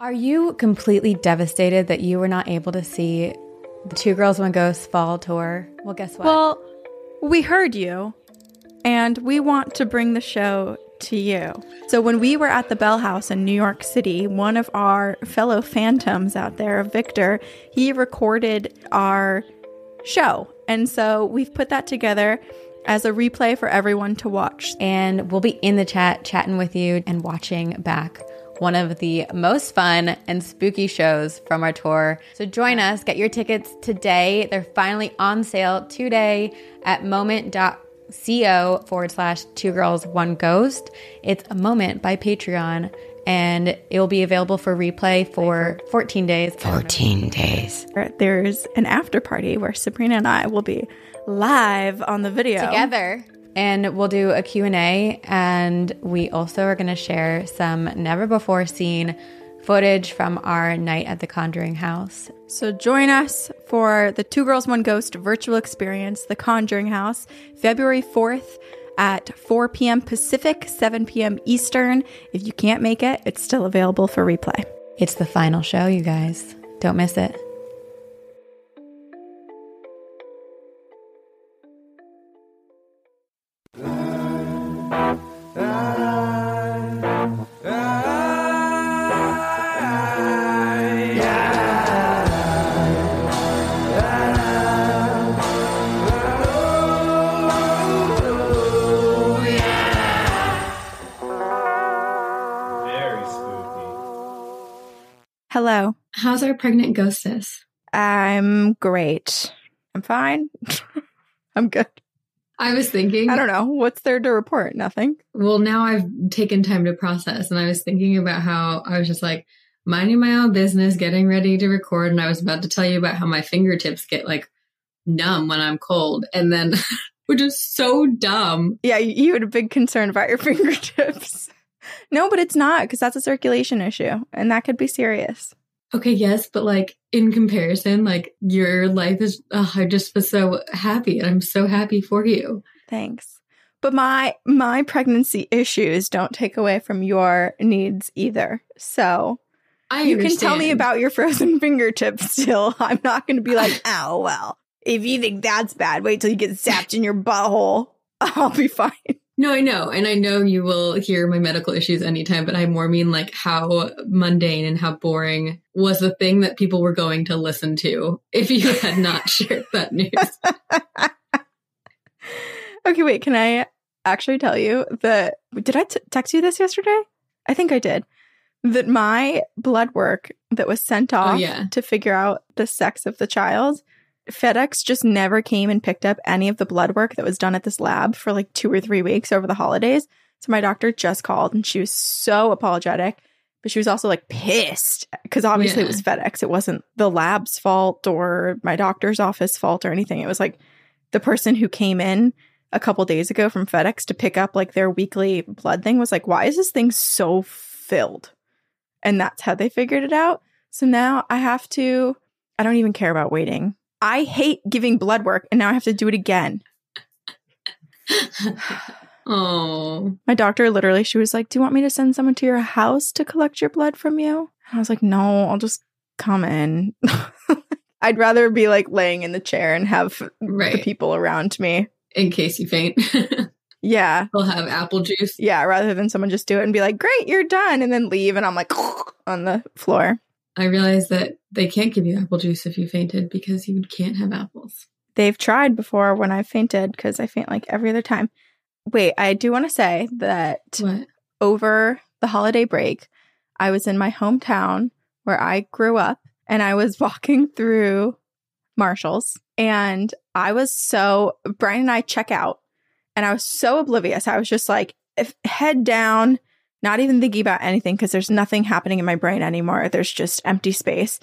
Are you completely devastated that you were not able to see the Two Girls One Ghost fall tour? Well, guess what? Well, we heard you, and we want to bring the show to you. So, when we were at the Bell House in New York City, one of our fellow phantoms out there, Victor, he recorded our show. And so, we've put that together as a replay for everyone to watch. and we'll be in the chat chatting with you and watching back one of the most fun and spooky shows from our tour. So join us, get your tickets today. They're finally on sale today at moment.co forward slash two girls, one ghost. It's a moment by Patreon and it will be available for replay for 14 days. 14 days. There's an after party where Sabrina and I will be live on the video together and we'll do a q&a and we also are going to share some never before seen footage from our night at the conjuring house So join us for the Two Girls One Ghost virtual experience, The Conjuring House, February 4th at 4 p.m. Pacific, 7 p.m. Eastern. If you can't make it, it's still available for replay. it's the final show you guys don't miss it How's our pregnant ghostess? I'm great. I'm fine. I'm good. I was thinking, I don't know. What's there to report? Nothing. well, now I've taken time to process, and I was thinking about how I was just like minding my own business, getting ready to record, and I was about to tell you about how my fingertips get like numb when I'm cold, and then, which is so dumb. Yeah, you you had a big concern about your fingertips. no, but it's not because that's a circulation issue and that could be serious. Okay, yes, but like in comparison, like your life is, ugh, I just was so happy, and I'm so happy for you. Thanks. But my my pregnancy issues don't take away from your needs either. So I you can tell me about your frozen fingertips still. I'm not going to be like, oh well. If you think that's bad, wait till you get zapped in your butthole. I'll be fine. No, I know. And I know you will hear my medical issues anytime, but I more mean like how mundane and how boring was the thing that people were going to listen to if you had not shared that news. Okay, wait. Can I actually tell you that? Did I t- text you this yesterday? I think I did. That my blood work that was sent oh, off yeah. to figure out the sex of the child, FedEx just never came and picked up any of the blood work that was done at this lab for like two or three weeks over the holidays. So my doctor just called and she was so apologetic, but she was also like pissed because obviously it was FedEx. It wasn't the lab's fault or my doctor's office fault or anything. It was like the person who came in a couple days ago from FedEx to pick up like their weekly blood thing was like, why is this thing so filled? And that's how they figured it out. So now I have to, I don't even care about waiting. I hate giving blood work and now I have to do it again. oh, My doctor literally, she was like, Do you want me to send someone to your house to collect your blood from you? And I was like, No, I'll just come in. I'd rather be like laying in the chair and have the people around me. In case you faint, Yeah. we'll have apple juice. Yeah. Rather than someone just do it and be like, Great, you're done. And then leave. And I'm like, on the floor. I realized that they can't give you apple juice if you fainted because you can't have apples. They've tried before when I fainted because I faint like every other time. Wait, I do want to say that What? over the holiday break, I was in my hometown where I grew up and I was walking through Marshall's and I was so, Brian and I check out and I was so oblivious. I was just like, if, head down, not even thinking about anything because there's nothing happening in my brain anymore. There's just empty space.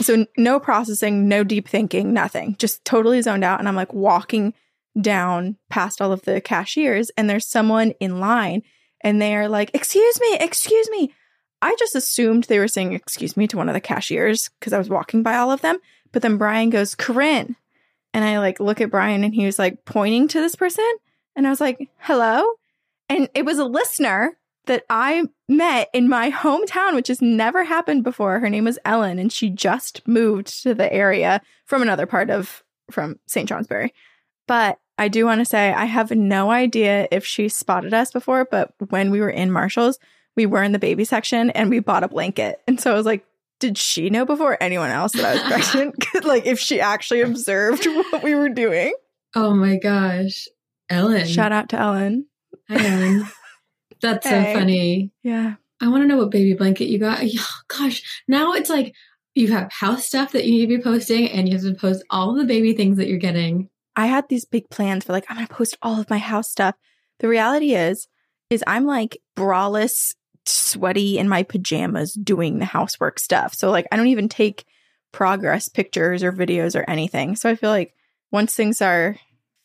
So, no processing, no deep thinking, nothing, just totally zoned out. And I'm like walking down past all of the cashiers and there's someone in line and they're like, Excuse me, excuse me. I just assumed they were saying excuse me to one of the cashiers because I was walking by all of them. But then Brian goes, Corinne. And I like look at Brian and he was like pointing to this person. And I was like, hello. And it was a listener that I met in my hometown, which has never happened before. Her name was Ellen, and she just moved to the area from another part of from St. Johnsbury. But I do want to say I have no idea if she spotted us before, but when we were in Marshall's, we were in the baby section and we bought a blanket. And so I was like, did she know before anyone else that I was pregnant? like if she actually observed what we were doing. Oh my gosh. Ellen. Shout out to Ellen. Hi, Ellen. That's so funny. Yeah. I want to know what baby blanket you got. Yeah, gosh, now it's like you have house stuff that you need to be posting, and you have to post all the baby things that you're getting. I had these big plans for like I'm going to post all of my house stuff. The reality is is I'm like braless, sweaty in my pajamas doing the housework stuff. So like I don't even take progress pictures or videos or anything. So I feel like once things are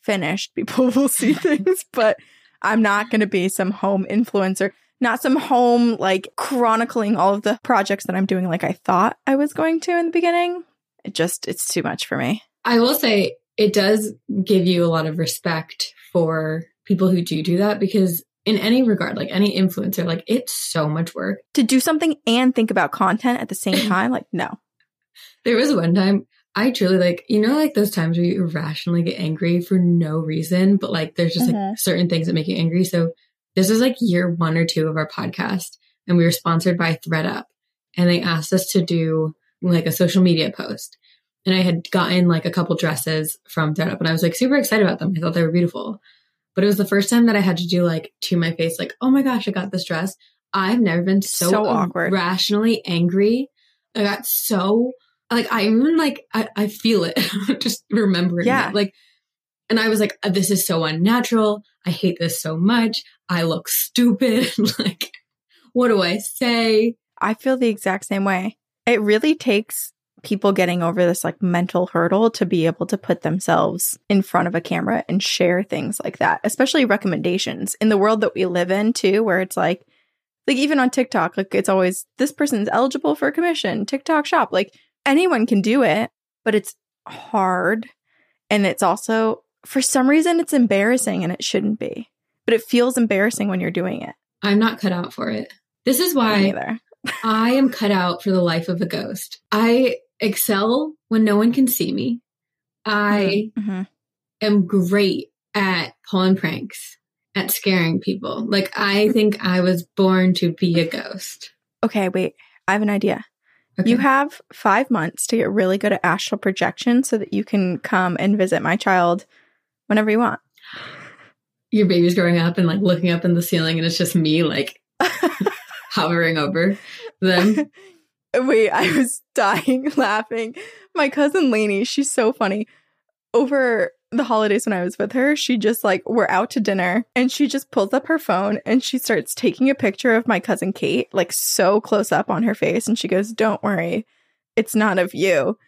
finished, people will see things, but I'm not going to be some home influencer, not some home like chronicling all of the projects that I'm doing like I thought I was going to in the beginning. It just it's too much for me. I will say it does give you a lot of respect for people who do do that because in any regard, like any influencer, like it's so much work. to do something and think about content at the same time like no There was one time I truly like, you know, like those times where you irrationally get angry for no reason, but like there's just Mhm. like certain things that make you angry. So this is like year one or two of our podcast, and we were sponsored by ThredUp, and they asked us to do like a social media post. And I had gotten like a couple dresses from ThredUp, and I was like super excited about them. I thought they were beautiful. But it was the first time that I had to do like to my face, like, oh my gosh, I got this dress. I've never been so, So awkward. rationally angry. I got so like I even like I, I feel it just remembering Yeah. it. Like and I was like, uh, this is so unnatural. I hate this so much. I look stupid. like, what do I say? i feel the exact same way it really takes people getting over this like mental hurdle to be able to put themselves in front of a camera and share things like that especially recommendations in the world that we live in too where it's like like even on tiktok like it's always this person's eligible for a commission tiktok shop like anyone can do it but it's hard and it's also for some reason it's embarrassing and it shouldn't be but it feels embarrassing when you're doing it I'm not cut out for it. This is why. I am cut out for the life of a ghost. I excel when no one can see me. I Mhm. am great at pulling pranks, at scaring people. Like, I think I was born to be a ghost. Okay, wait. I have an idea. Okay. You have five months to get really good at astral projection so that you can come and visit my child whenever you want. Your baby's growing up and like looking up in the ceiling, and it's just me like hovering over them. Wait, I was dying laughing. My cousin Lainey, she's so funny. Over the holidays when I was with her, she just like, we're out to dinner and she just pulls up her phone and she starts taking a picture of my cousin Kate, like so close up on her face. And she goes, Don't worry, it's not of you.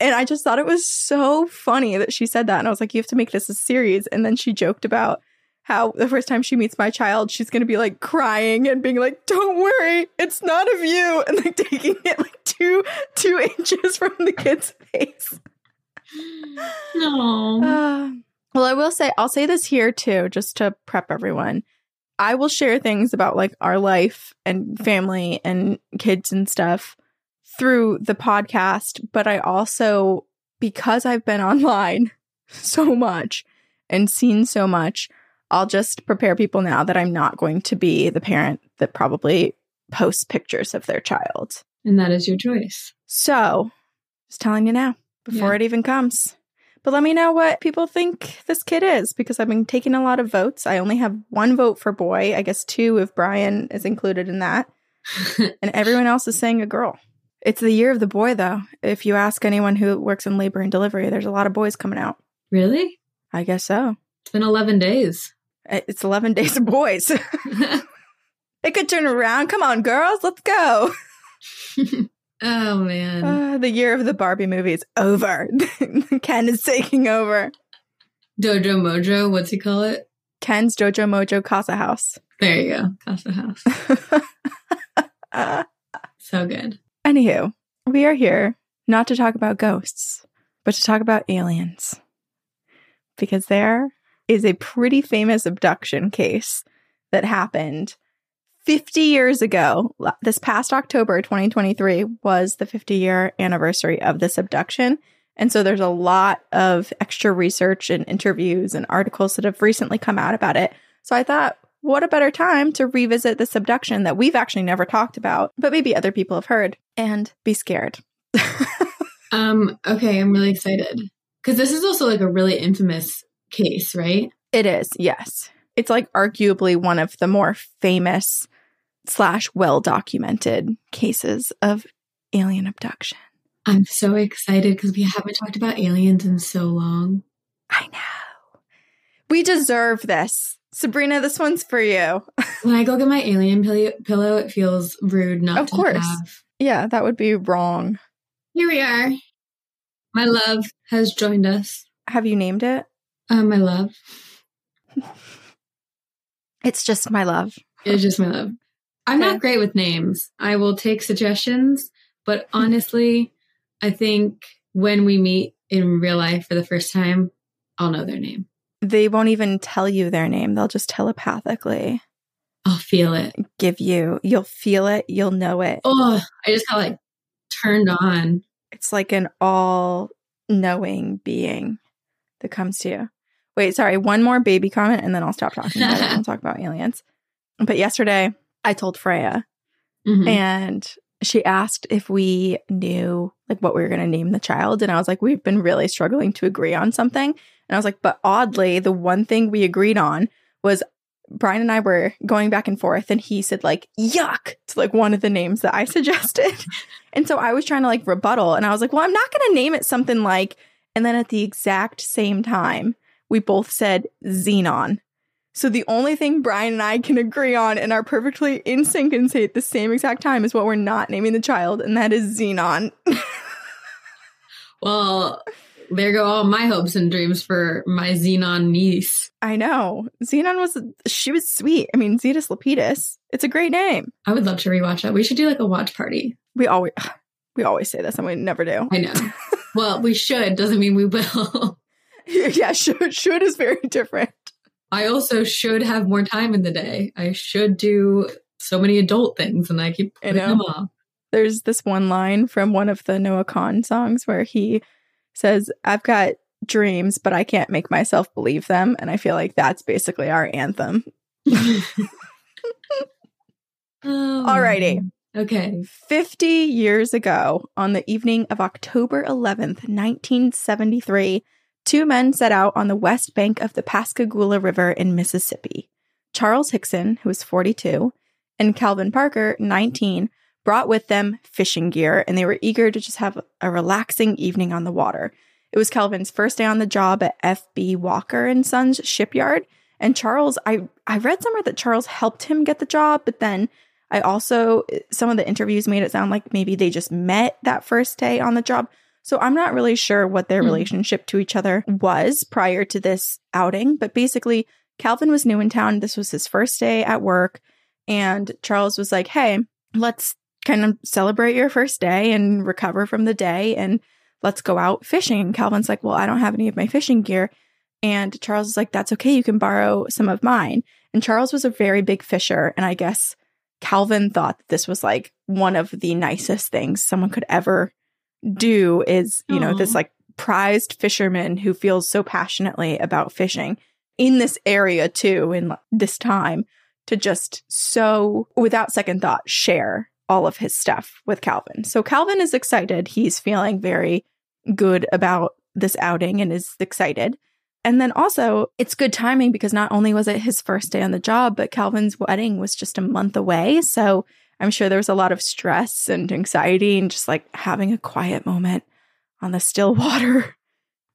And I just thought it was so funny that she said that. And I was like, You have to make this a series. And then she joked about how the first time she meets my child, she's going to be like crying and being like, "Don't worry, it's not of you," and like taking it like two two inches from the kid's face. No. Uh, well, I will say, I'll say this here too, just to prep everyone. I will share things about like our life and family and kids and stuff through the podcast, but I also, because I've been online so much and seen so much, I'll just prepare people now that I'm not going to be the parent that probably posts pictures of their child. and that is your choice. So, just telling you now before Yeah. it even comes. But let me know what people think this kid is because I've been taking a lot of votes. I only have one vote for boy, I guess two if Brian is included in that, and everyone else is saying a girl. It's the year of the boy, though. If you ask anyone who works in labor and delivery, there's a lot of boys coming out. really? I guess so. It's been 11 days. It's 11 days of boys. it could turn around. Come on, girls, let's go. oh, man. Uh, the year of the Barbie movie is over. Ken is taking over. Dojo Mojo, what's he call it? Ken's Dojo Mojo Casa House. There you go. Casa House. Uh, So good. anywho, we are here not to talk about ghosts, but to talk about aliens. Because there is a pretty famous abduction case that happened 50 years ago, this past October 2023 was the 50 year anniversary of this abduction. And so there's a lot of extra research and interviews and articles that have recently come out about it. So I thought, what a better time to revisit this abduction that we've actually never talked about, but maybe other people have heard and be scared. um, okay, I'm really excited. Because this is also like a really infamous case, right? It is, yes. It's like arguably one of the more famous slash well documented cases of alien abduction. I'm so excited because we haven't talked about aliens in so long. I know. We deserve this. Sabrina, this one's for you. when I go get my alien pillow, it feels rude not of to course. have. Yeah, that would be wrong. Here we are. My love has joined us. Have you named it? Um, my love. it's just my love. It's just my love. I'm not great with names. I will take suggestions, but honestly, I think when we meet in real life for the first time, I'll know their name. They won't even tell you their name. They'll just telepathically. I'll feel it. Give you. You'll feel it. You'll know it. Oh, I just got like turned on. It's like an all knowing being that comes to you. Wait, sorry, one more baby comment and then I'll stop talking about it. I'll talk about aliens. But yesterday I told Freya mm-hmm. and she asked if we knew like what we were going to name the child and I was like we've been really struggling to agree on something. And I was like but oddly the one thing we agreed on was Brian and I were going back and forth and he said like yuck to like one of the names that I suggested. and so I was trying to like rebuttal and I was like, "Well, I'm not going to name it something like" and then at the exact same time, we both said Zenon. So the only thing Brian and I can agree on and are perfectly in sync and say at the same exact time is what we're not naming the child, and that is Zenon. well, there go all my hopes and dreams for my Zenon niece. I know. Zenon was she was sweet. I mean, Zetus Lapetus. It's a great name. I would love to rewatch that. We should do like a watch party. We always we always say this and we never do. I know. well, we should doesn't mean we will. yeah, should should is very different. I also should have more time in the day. I should do so many adult things and I keep putting them off. There's this one line from one of the Noah Kahan songs where he says, I've got dreams, but I can't make myself believe them. And I feel like that's basically our anthem. oh, Alrighty. Um, okay. 50 years ago, on the evening of October 11th, 1973, two men set out on the west bank of the Pascagoula River in Mississippi. Charles Hickson, who was 42, and Calvin Parker, 19, brought with them fishing gear and they were eager to just have a relaxing evening on the water. It was Calvin's first day on the job at FB Walker and Sons shipyard. And Charles, I, I read somewhere that Charles helped him get the job, but then I also, some of the interviews made it sound like maybe they just met that first day on the job. So I'm not really sure what their mm. relationship to each other was prior to this outing, but basically, Calvin was new in town. This was his first day at work. And Charles was like, hey, let's kind of celebrate your first day and recover from the day and let's go out fishing. And Calvin's like, well, I don't have any of my fishing gear. And Charles is like, that's okay. You can borrow some of mine. And Charles was a very big fisher. And I guess Calvin thought that this was like one of the nicest things someone could ever do is, you Aww. know, this like prized fisherman who feels so passionately about fishing in this area too, in this time to just so without second thought share all of his stuff with Calvin. So Calvin is excited. He's feeling very good about this outing and is excited. And then also, it's good timing because not only was it his first day on the job, but Calvin's wedding was just a month away. So I'm sure there was a lot of stress and anxiety, and just like having a quiet moment on the still water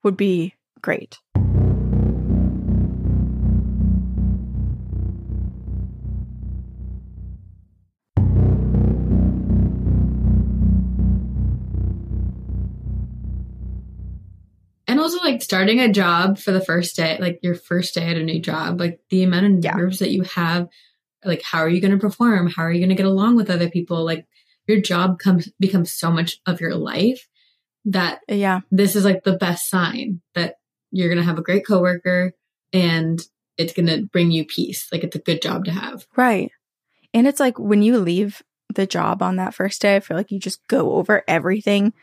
would be great. And also like starting a job for the first day, like your first day at a new job, like the amount of nerves yeah. that you have, like how are you going to perform? How are you going to get along with other people? Like your job comes becomes so much of your life that yeah, this is like the best sign that you're going to have a great coworker and it's going to bring you peace. Like it's a good job to have. Right. And it's like when you leave the job on that first day, I feel like you just go over everything.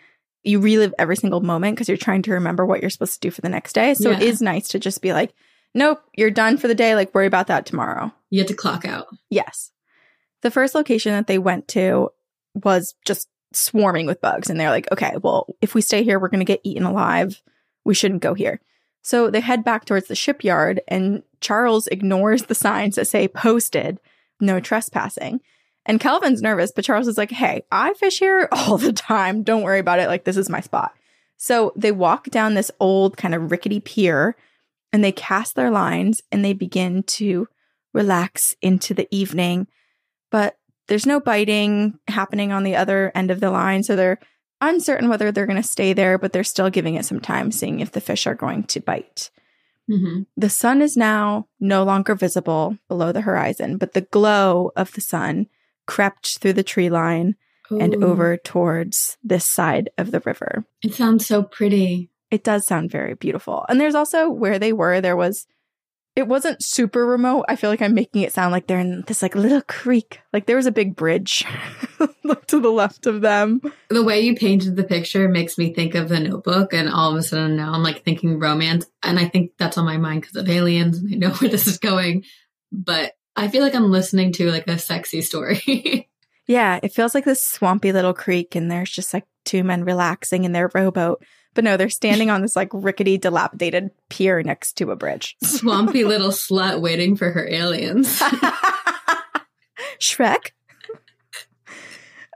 You relive every single moment because you're trying to remember what you're supposed to do for the next day. So it Yeah. is nice to just be like, nope, you're done for the day. Like, worry about that tomorrow. You have to clock out. Yes. The first location that they went to was just swarming with bugs. And they're like, okay, well, if we stay here, we're going to get eaten alive. We shouldn't go here. So they head back towards the shipyard, and Charles ignores the signs that say posted, no trespassing. And Calvin's nervous, but Charles is like, hey, I fish here all the time. Don't worry about it. Like, this is my spot. So they walk down this old kind of rickety pier and they cast their lines and they begin to relax into the evening. But there's no biting happening on the other end of the line. So they're uncertain whether they're going to stay there, but they're still giving it some time, seeing if the fish are going to bite. hmm The sun is now no longer visible below the horizon, but the glow of the sun crept through the tree line and over towards this side of the river. It sounds so pretty. It does sound very beautiful. And there's also where they were, there was, it wasn't super remote. I feel like I'm making it sound like they're in this like little creek. Like there was a big bridge to the left of them. The way you painted the picture makes me think of the notebook, and all of a sudden now I'm like thinking romance. And I think that's on my mind because of aliens, and I know where this is going. But I feel like I'm listening to like a sexy story. Yeah, it feels like this swampy little creek, and there's just like two men relaxing in their rowboat. But no, they're standing on this like rickety, dilapidated pier next to a bridge. Swampy little slut waiting for her aliens. Shrek.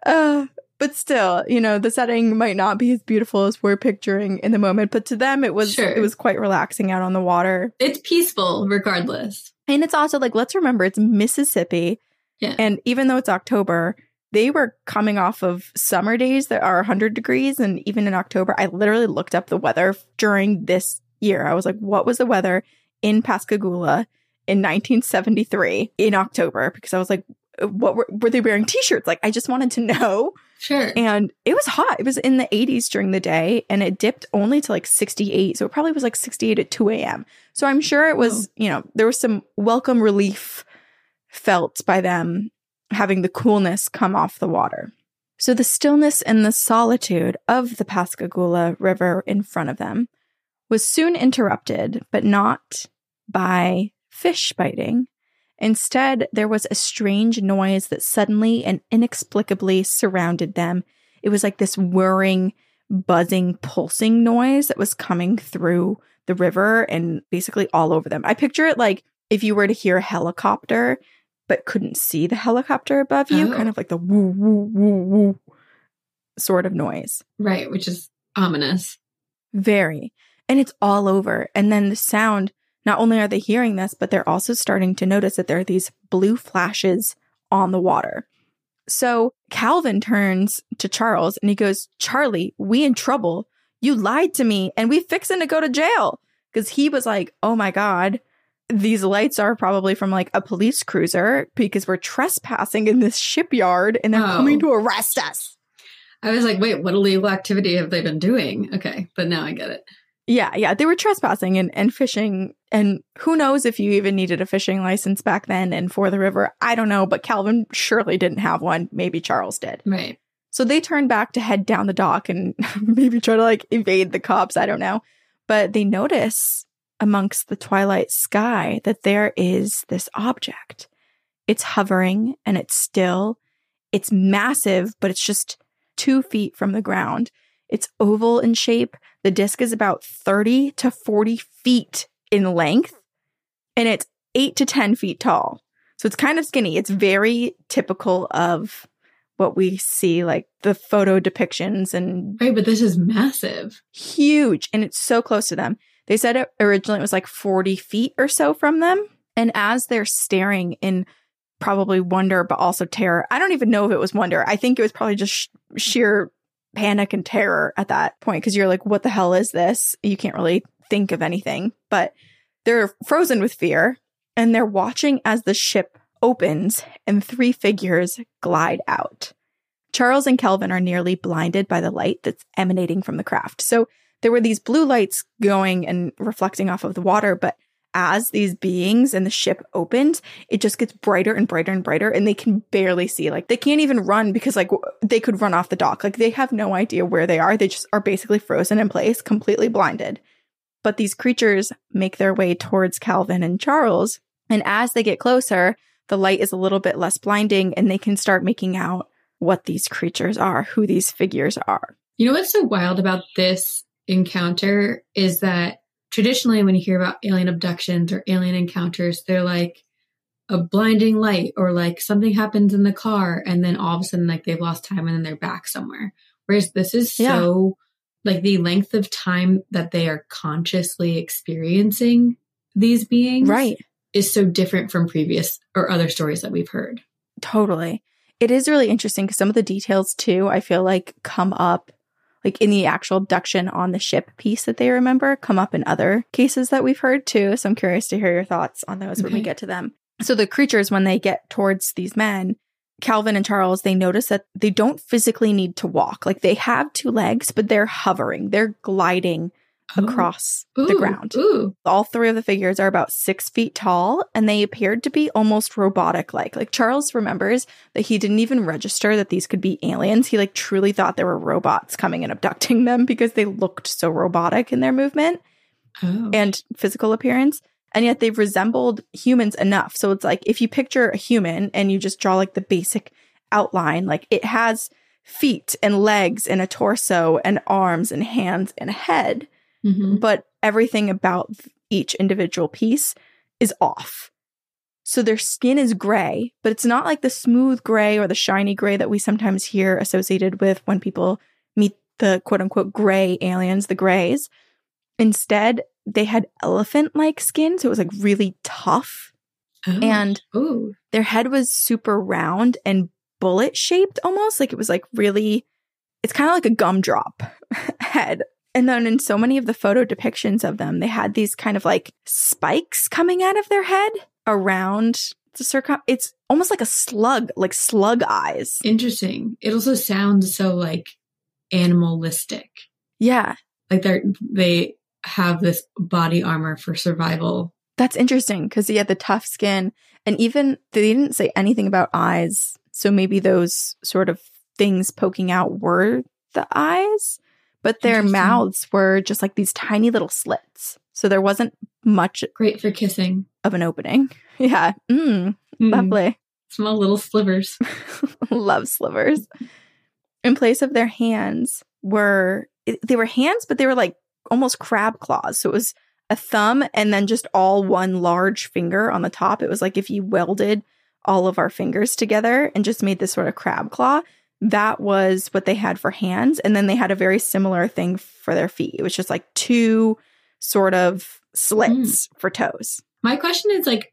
Uh, but still, you know, the setting might not be as beautiful as we're picturing in the moment, but to them it was Sure. it was quite relaxing out on the water. It's peaceful regardless. And it's also like let's remember it's Mississippi. Yeah. And even though it's October, they were coming off of summer days that are 100 degrees and even in October, I literally looked up the weather during this year. I was like, what was the weather in Pascagoula in 1973 in October because I was like what were, were they wearing t-shirts? Like I just wanted to know. Sure. And it was hot. It was in the 80s during the day and it dipped only to like 68. So it probably was like 68 at 2 a.m. So I'm sure it was, you know, there was some welcome relief felt by them having the coolness come off the water. So the stillness and the solitude of the Pascagoula River in front of them was soon interrupted, but not by fish biting. Instead, there was a strange noise that suddenly and inexplicably surrounded them. It was like this whirring, buzzing, pulsing noise that was coming through the river and basically all over them. I picture it like if you were to hear a helicopter but couldn't see the helicopter above you, Oh. kind of like the woo, woo, woo, woo sort of noise. right, which is ominous. Very. And it's all over. And then the sound, not only are they hearing this, but they're also starting to notice that there are these blue flashes on the water. So Calvin turns to Charles and he goes, Charlie, we in trouble. You lied to me and we fixing to go to jail. Cause he was like, oh my God, these lights are probably from like a police cruiser because we're trespassing in this shipyard and they're Oh. coming to arrest us. I was like, wait, what illegal activity have they been doing? Okay, but now I get it. Yeah, yeah. They were trespassing and, and fishing. And who knows if you even needed a fishing license back then and for the river. I don't know, but Calvin surely didn't have one. Maybe Charles did. Right. So they turn back to head down the dock and maybe try to like evade the cops. I don't know. But they notice amongst the twilight sky that there is this object. It's hovering and it's still. It's massive, but it's just two feet from the ground. It's oval in shape. The disc is about 30 to 40 feet in length and it's eight to 10 feet tall. So it's kind of skinny. It's very typical of what we see, like the photo depictions and Right, but this is massive. huge. And it's so close to them. They said it originally it was like 40 feet or so from them. And as they're staring in probably wonder, but also terror, I don't even know if it was wonder. I think it was probably just sh- sheer panic and terror at that point because you're like, what the hell is this? You can't really think of anything, but they're frozen with fear and they're watching as the ship opens and three figures glide out. Charles and Calvin are nearly blinded by the light that's emanating from the craft. So there were these blue lights going and reflecting off of the water, but as these beings and the ship opens, it just gets brighter and brighter and brighter, and they can barely see. Like they can't even run because like they could run off the dock. Like they have no idea where they are. They just are basically frozen in place, completely blinded. But these creatures make their way towards Calvin and Charles, and as they get closer, the light is a little bit less blinding, and they can start making out what these creatures are, who these figures are. You know what's so wild about this encounter is that traditionally when you hear about alien abductions or alien encounters, they're like a blinding light or like something happens in the car and then all of a sudden like they've lost time and then they're back somewhere. Whereas this is so like the length of time that they are consciously experiencing these beings Right. is so different from previous or other stories that we've heard. Totally. It is really interesting because some of the details too, I feel like come up like in the actual abduction on the ship piece that they remember come up in other cases that we've heard too. So I'm curious to hear your thoughts on those when we get to them. So the creatures, when they get towards these men, Calvin and Charles, they notice that they don't physically need to walk. Like they have two legs, but they're hovering, they're gliding across the ground. Ooh. All three of the figures are about six feet tall and they appeared to be almost robotic like. Like Charles remembers that he didn't even register that these could be aliens. He like truly thought there were robots coming and abducting them because they looked so robotic in their movement Oh. and physical appearance. And yet they've resembled humans enough. So it's like if you picture a human and you just draw like the basic outline, like it has feet and legs and a torso and arms and hands and a head Mhm. but everything about each individual piece is off. So their skin is gray, but it's not like the smooth gray or the shiny gray that we sometimes hear associated with when people meet the quote unquote gray aliens, the grays. Instead, they had elephant like skin, so it was like really tough. Oh. And Ooh. their head was super round and bullet shaped almost like it was like really it's kind of like a gumdrop head and then in so many of the photo depictions of them they had these kind of like spikes coming out of their head around the circum it's almost like a slug like slug eyes Interesting. It also sounds so like animalistic. yeah Like they're they have this body armor for survival. that's interesting because he had the tough skin and even they didn't say anything about eyes so maybe those sort of things poking out were the eyes but their mouths were just like these tiny little slits. So there wasn't much Great for kissing. of an opening. Yeah. Mm, Mm, lovely. Small little slivers. love slivers. In place of their hands were they were hands but they were like almost crab claws. So it was a thumb and then just all one large finger on the top. It was like if you welded all of our fingers together and just made this sort of crab claw that was what they had for hands and then they had a very similar thing for their feet it was just like two sort of slits hmm. for toes My question is like,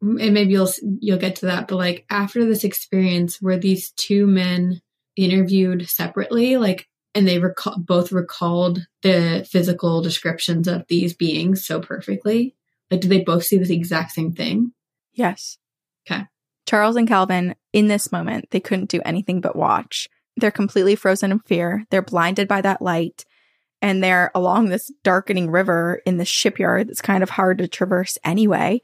and maybe you'll you'll get to that, but like after this experience, were these two men interviewed separately, like, and they recall both recalled the physical descriptions of these beings so perfectly? Like, did they both see the exact same thing? Yes. Okay. Charles and Calvin, in this moment, they couldn't do anything but watch. They're completely frozen in fear. They're blinded by that light. And they're along this darkening river in the shipyard that's kind of hard to traverse anyway.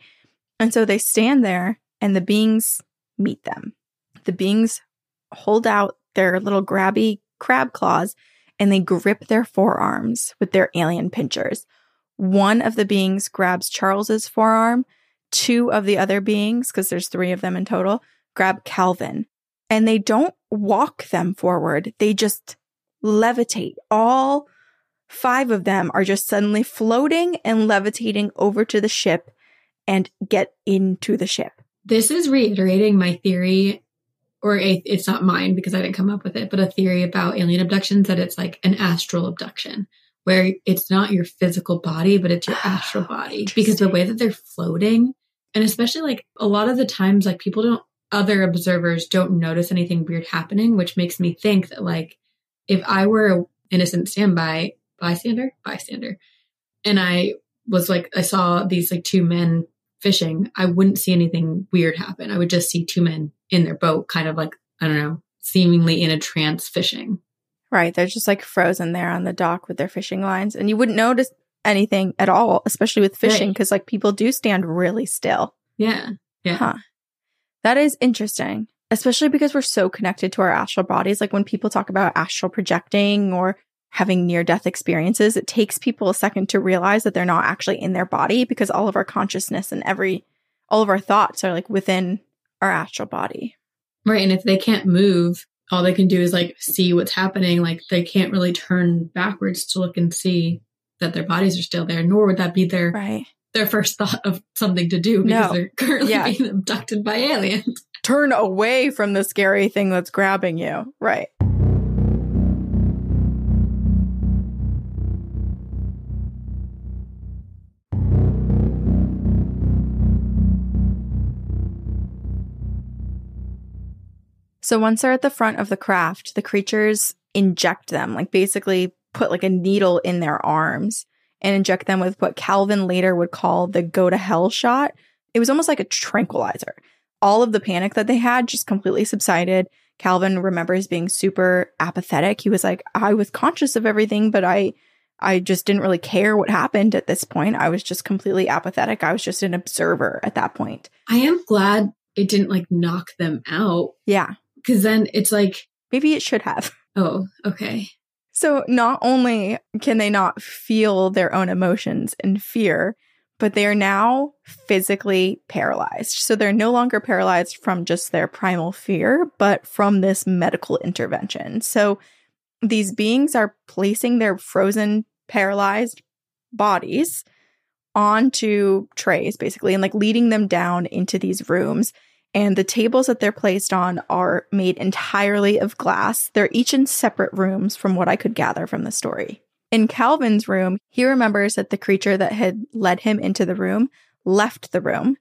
And so they stand there and the beings meet them. The beings hold out their little grabby crab claws and they grip their forearms with their alien pinchers. One of the beings grabs Charles's forearm two of the other beings, because there's three of them in total, grab Calvin and they don't walk them forward. They just levitate. All five of them are just suddenly floating and levitating over to the ship and get into the ship. This is reiterating my theory, or a, it's not mine because I didn't come up with it, but a theory about alien abductions that it's like an astral abduction where it's not your physical body, but it's your astral body because the way that they're floating, and especially like a lot of the times, like people don't, other observers don't notice anything weird happening, which makes me think that like if I were a innocent standby bystander, bystander, and I was like, I saw these like two men fishing, I wouldn't see anything weird happen. I would just see two men in their boat, kind of like, I don't know, seemingly in a trance fishing. Right. They're just like frozen there on the dock with their fishing lines. And you wouldn't notice anything at all, especially with fishing, Right. because like people do stand really still. Yeah. Yeah. Huh. That is interesting, especially because we're so connected to our astral bodies. Like when people talk about astral projecting or having near death experiences, it takes people a second to realize that they're not actually in their body because all of our consciousness and every, all of our thoughts are like within our astral body. Right. And if they can't move, all they can do is like see what's happening. Like they can't really turn backwards to look and see that their bodies are still there, nor would that be their Right. their first thought of something to do because No. they're currently Yeah. being abducted by aliens. Turn away from the scary thing that's grabbing you. Right. So once they're at the front of the craft, the creatures inject them, like basically put like a needle in their arms and inject them with what Calvin later would call the go to hell shot. It was almost like a tranquilizer. All of the panic that they had just completely subsided. Calvin remembers being super apathetic. He was like, I was conscious of everything, but I I just didn't really care what happened at this point. I was just completely apathetic. I was just an observer at that point. I am glad it didn't like knock them out Yeah. because then it's like, Maybe it should have. oh, okay. So not only can they not feel their own emotions and fear, but they are now physically paralyzed. So they're no longer paralyzed from just their primal fear, but from this medical intervention. So these beings are placing their frozen, paralyzed bodies onto trays, basically, and like leading them down into these rooms. And the tables that they're placed on are made entirely of glass. They're each in separate rooms, from what I could gather from the story. In Calvin's room, he remembers that the creature that had led him into the room left the room.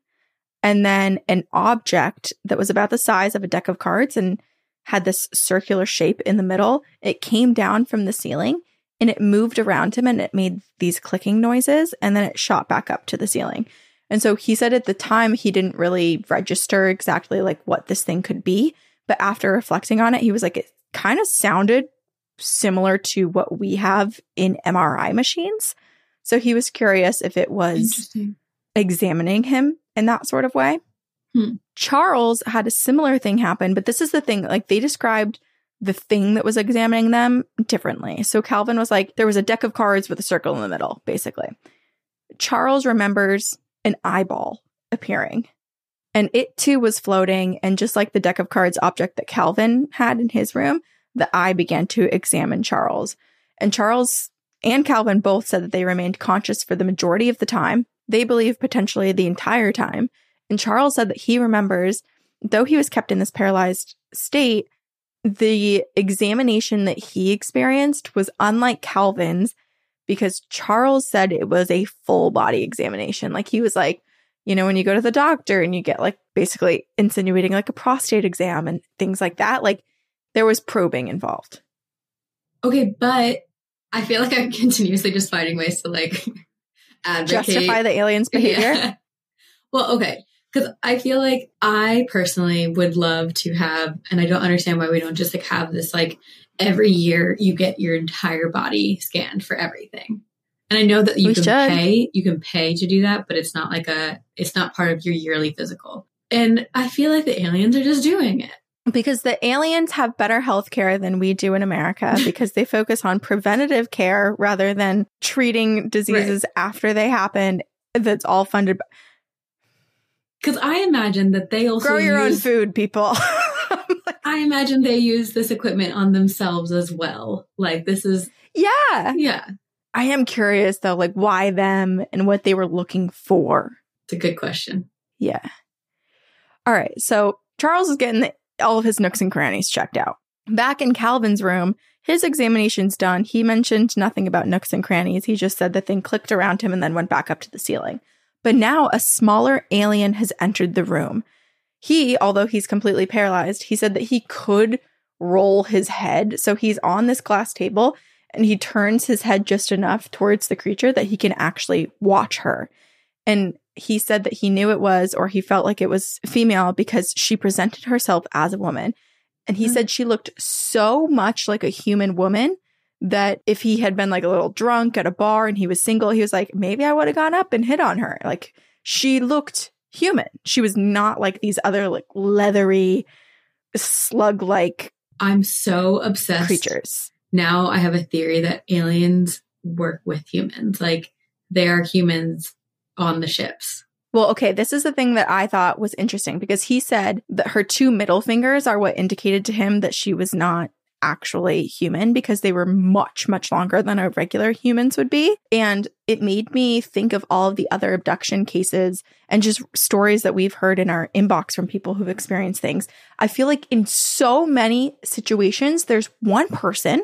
And then an object that was about the size of a deck of cards and had this circular shape in the middle, it came down from the ceiling and it moved around him and it made these clicking noises and then it shot back up to the ceiling. And so he said at the time he didn't really register exactly like what this thing could be, but after reflecting on it, he was like it kind of sounded similar to what we have in MRI machines. So he was curious if it was examining him in that sort of way. Hmm. Charles had a similar thing happen, but this is the thing like they described the thing that was examining them differently. So Calvin was like, there was a deck of cards with a circle in the middle, basically. Charles remembers an eyeball appearing, and it too was floating. And just like the deck of cards object that Calvin had in his room, the eye began to examine Charles. And Charles and Calvin both said that they remained conscious for the majority of the time. They believe potentially the entire time. And Charles said that he remembers, though he was kept in this paralyzed state, the examination that he experienced was unlike Calvin's because Charles said it was a full body examination. Like he was like, you know, when you go to the doctor and you get like basically insinuating like a prostate exam and things like that, like there was probing involved. Okay, but I feel like I'm continuously just finding ways to like advocate. Justify the alien's behavior. Yeah. Well, okay. Because I feel like I personally would love to have, and I don't understand why we don't just like have this like every year you get your entire body scanned for everything. And I know that you We can should. pay, you can pay to do that, but it's not like a, it's not part of your yearly physical. And I feel like the aliens are just doing it. Because the aliens have better health care than we do in America because they focus on preventative care rather than treating diseases after they happen. That's all funded by Because I imagine that they also grow your own food, people. I imagine they use this equipment on themselves as well. Like this is, yeah. yeah, I am curious though, like why them and what they were looking for. it's a good question. Yeah. All right. So Charles is getting the, all of his nooks and crannies checked out. Back in Calvin's room, his examination's done. He mentioned nothing about nooks and crannies. He just said the thing clicked around him and then went back up to the ceiling. But now a smaller alien has entered the room. He, although he's completely paralyzed, he said that he could roll his head. So he's on this glass table and he turns his head just enough towards the creature that he can actually watch her. And he said that he knew it was, or he felt like it was female because she presented herself as a woman. And he Hmm. said she looked so much like a human woman that if he had been like a little drunk at a bar and he was single, he was like, maybe I would have gone up and hit on her. Like she looked human. She was not like these other like leathery, slug like I'm so obsessed. creatures. Now I have a theory that aliens work with humans. Like they are humans on the ships. Well, okay, this is the thing that I thought was interesting because he said that her two middle fingers are what indicated to him that she was not actually human because they were much, much longer than a regular humans would be. And it made me think of all of the other abduction cases and just stories that we've heard in our inbox from people who've experienced things. I feel like in so many situations, there's one person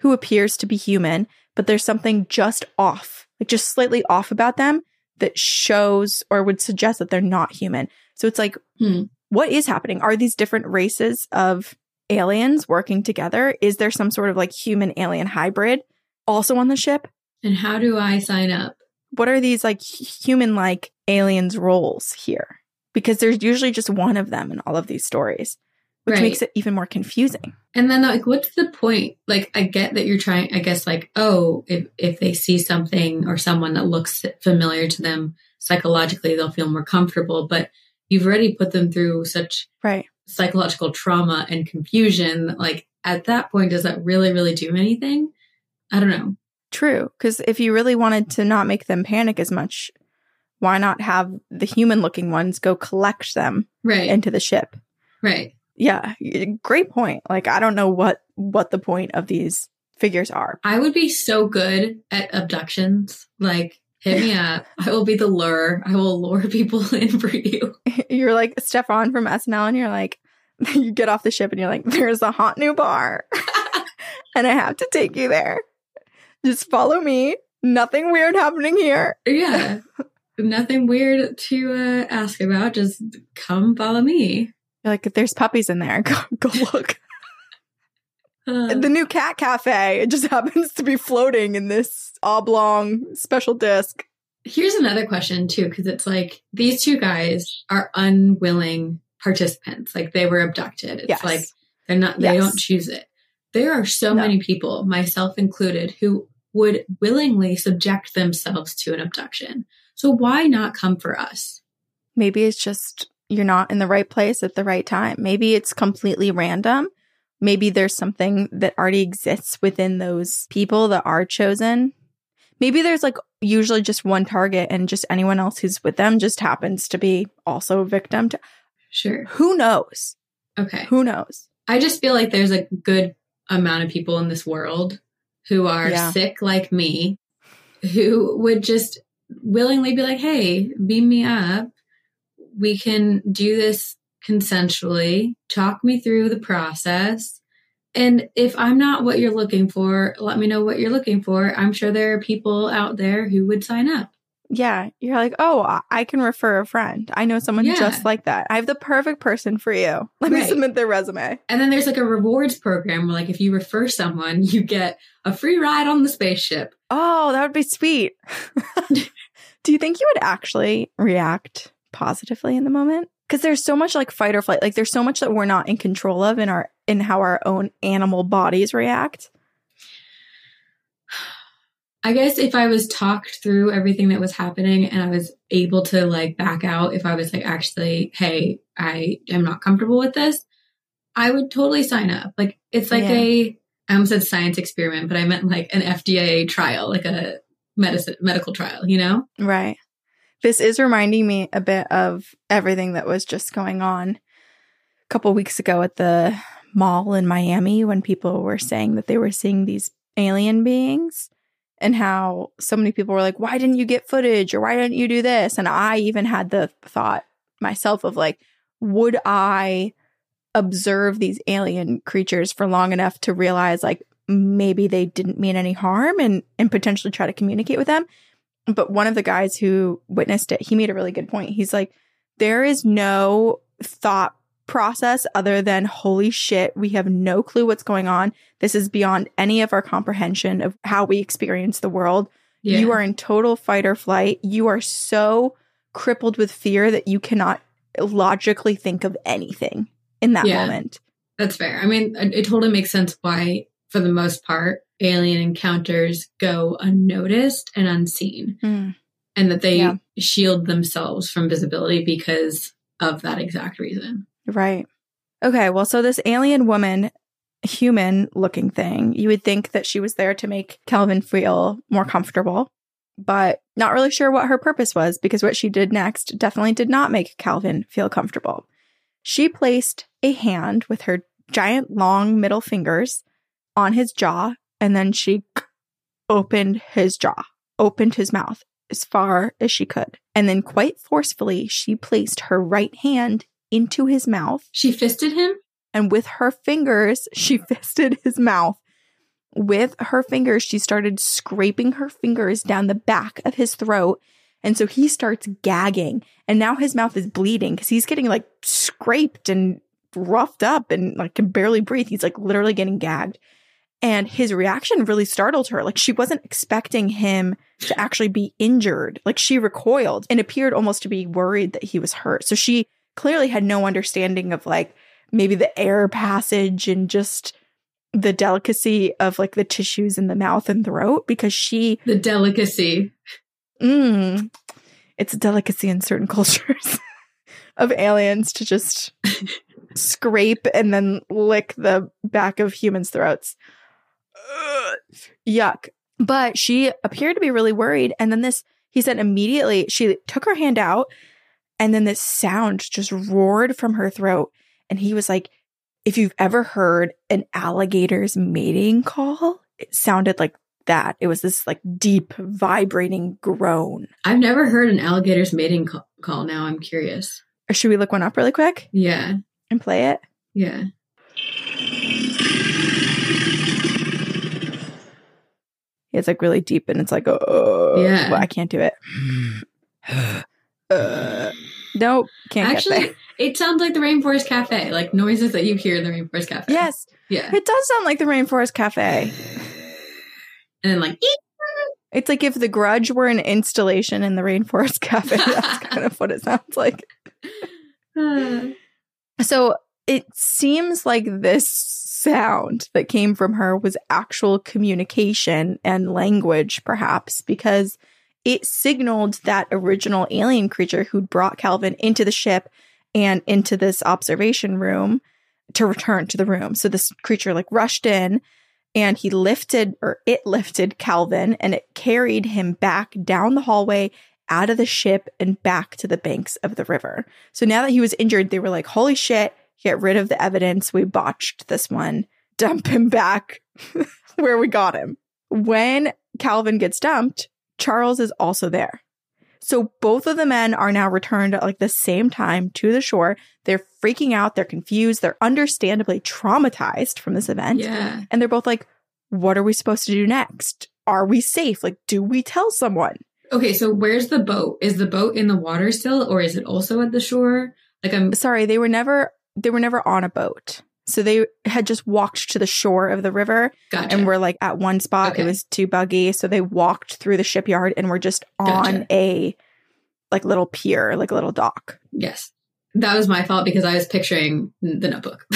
who appears to be human, but there's something just off, like just slightly off about them that shows or would suggest that they're not human. So it's like, Hmm. what is happening? Are these different races of aliens working together? Is there some sort of like human alien hybrid also on the ship? And how do I sign up? What are these like human like aliens roles here? Because there's usually just one of them in all of these stories, which Right. makes it even more confusing. And then like what's the point? Like I get that you're trying I guess like, oh, if if they see something or someone that looks familiar to them psychologically, they'll feel more comfortable, but you've already put them through such Right. Psychological trauma and confusion. Like at that point, does that really, really do anything? I don't know. True. Because if you really wanted to not make them panic as much, why not have the human looking ones go collect them Right. into the ship? right. Yeah, great point. Like I don't know what what the point of these figures are. I would be so good at abductions. Like, hit me up. I will be the lure. I will lure people in for you. you're like Stefan from SNL and you're like you get off the ship and you're like there's a hot new bar and I have to take you there. Just follow me. Nothing weird happening here. Yeah. Nothing weird to uh, ask about. Just come follow me. You're like if there's puppies in there, go go look. Uh, the new cat cafe it just happens to be floating in this oblong special disc. here's another question, too, because it's like these two guys are unwilling participants. Like, they were abducted. It's Yes. like they're not, they Yes. don't choose it. There are so No. many people, myself included, who would willingly subject themselves to an abduction. So why not come for us? Maybe it's just you're not in the right place at the right time. Maybe it's completely random. Maybe there's something that already exists within those people that are chosen. Maybe there's like usually just one target and just anyone else who's with them just happens to be also a victim to Sure. who knows? Okay. Who knows? I just feel like there's a good amount of people in this world who are Yeah. sick like me, who would just willingly be like, hey, beam me up. We can do this consensually. Talk me through the process. And if I'm not what you're looking for, let me know what you're looking for. I'm sure there are people out there who would sign up. Yeah, you're like, "Oh, I- can refer a friend. I know someone Yeah. just like that. I have the perfect person for you. Let me submit their resume." And then there's like a rewards program where like if you refer someone, you get a free ride on the spaceship. Oh, that would be sweet. Do you think you would actually react positively in the moment? Because there's so much like fight or flight. Like there's so much that we're not in control of in our in how our own animal bodies react. I guess if I was talked through everything that was happening and I was able to like back out, if I was like, actually, hey, I am not comfortable with this, I would totally sign up. Like, it's like Yeah. a, I almost said science experiment, but I meant like an FDA trial, like a medicine, medical trial, you know? Right. This is reminding me a bit of everything that was just going on a couple weeks ago at the mall in Miami when people were saying that they were seeing these alien beings and how so many people were like, why didn't you get footage or why didn't you do this? And I even had the thought myself of like, would I observe these alien creatures for long enough to realize like maybe they didn't mean any harm and and potentially try to communicate with them? but one of the guys who witnessed it, he made a really good point. He's like, there is no thought process other than, holy shit, we have no clue what's going on. This is beyond any of our comprehension of how we experience the world. Yeah. You are in total fight or flight. You are so crippled with fear that you cannot logically think of anything in that Yeah. moment. That's fair. I mean, it, it totally makes sense why for the most part, alien encounters go unnoticed and unseen, Mm. and that they Yeah. shield themselves from visibility because of that exact reason. Right. Okay. Well, so this alien woman, human looking thing, you would think that she was there to make Calvin feel more comfortable, but not really sure what her purpose was because what she did next definitely did not make Calvin feel comfortable. She placed a hand with her giant long middle fingers on his jaw and then she opened his jaw, opened his mouth as far as she could. And then quite forcefully, she placed her right hand into his mouth She fisted him. and with her fingers, she fisted his mouth. With her fingers, she started scraping her fingers down the back of his throat. And so he starts gagging. And now his mouth is bleeding because he's getting like scraped and roughed up and like can barely breathe. He's like literally getting gagged. And his reaction really startled her. Like she wasn't expecting him to actually be injured. Like she recoiled and appeared almost to be worried that he was hurt. So she clearly had no understanding of like maybe the air passage and just the delicacy of like the tissues in the mouth and throat because she The delicacy. mm, it's a delicacy in certain cultures of aliens to just scrape and then lick the back of humans' throats. Ugh. yuck. But she appeared to be really worried. And then this, he said immediately, she took her hand out and then this sound just roared from her throat. And he was like, if you've ever heard an alligator's mating call, it sounded like that. It was this like deep, vibrating groan. I've never heard an alligator's mating ca- call. Now I'm curious. Or should we look one up really quick Yeah. and play it? Yeah. It's like really deep and it's like, oh, Yeah. Well, I can't do it. uh, nope, can't Actually, it sounds like the Rainforest Cafe, like noises that you hear in the Rainforest Cafe. Yes, Yeah. it does sound like the Rainforest Cafe. And then like. It's like if the Grudge were an installation in the Rainforest Cafe. That's kind of what it sounds like. So it seems like this sound that came from her was actual communication and language, perhaps, because it signaled that original alien creature who'd brought Calvin into the ship and into this observation room to return to the room. So this creature like rushed in and he lifted or it lifted Calvin and it carried him back down the hallway out of the ship and back to the banks of the river. So now that he was injured, they were like, holy shit, get rid of the evidence. We botched this one. Dump him back where we got him. When Calvin gets dumped, Charles is also there. So both of the men are now returned at like the same time to the shore. They're freaking out. They're confused. They're understandably traumatized from this event. yeah. And they're both like, what are we supposed to do next? Are we safe? Like, do we tell someone? Okay, so where's the boat? Is the boat in the water still, or is it also at the shore? Like I'm. sorry, they were never they were never on a boat. So they had just walked to the shore of the river Gotcha. and were like at one spot Okay. it was too buggy, so they walked through the shipyard and were just on Gotcha. a like little pier, like a little dock. yes, that was my fault because I was picturing the Notebook.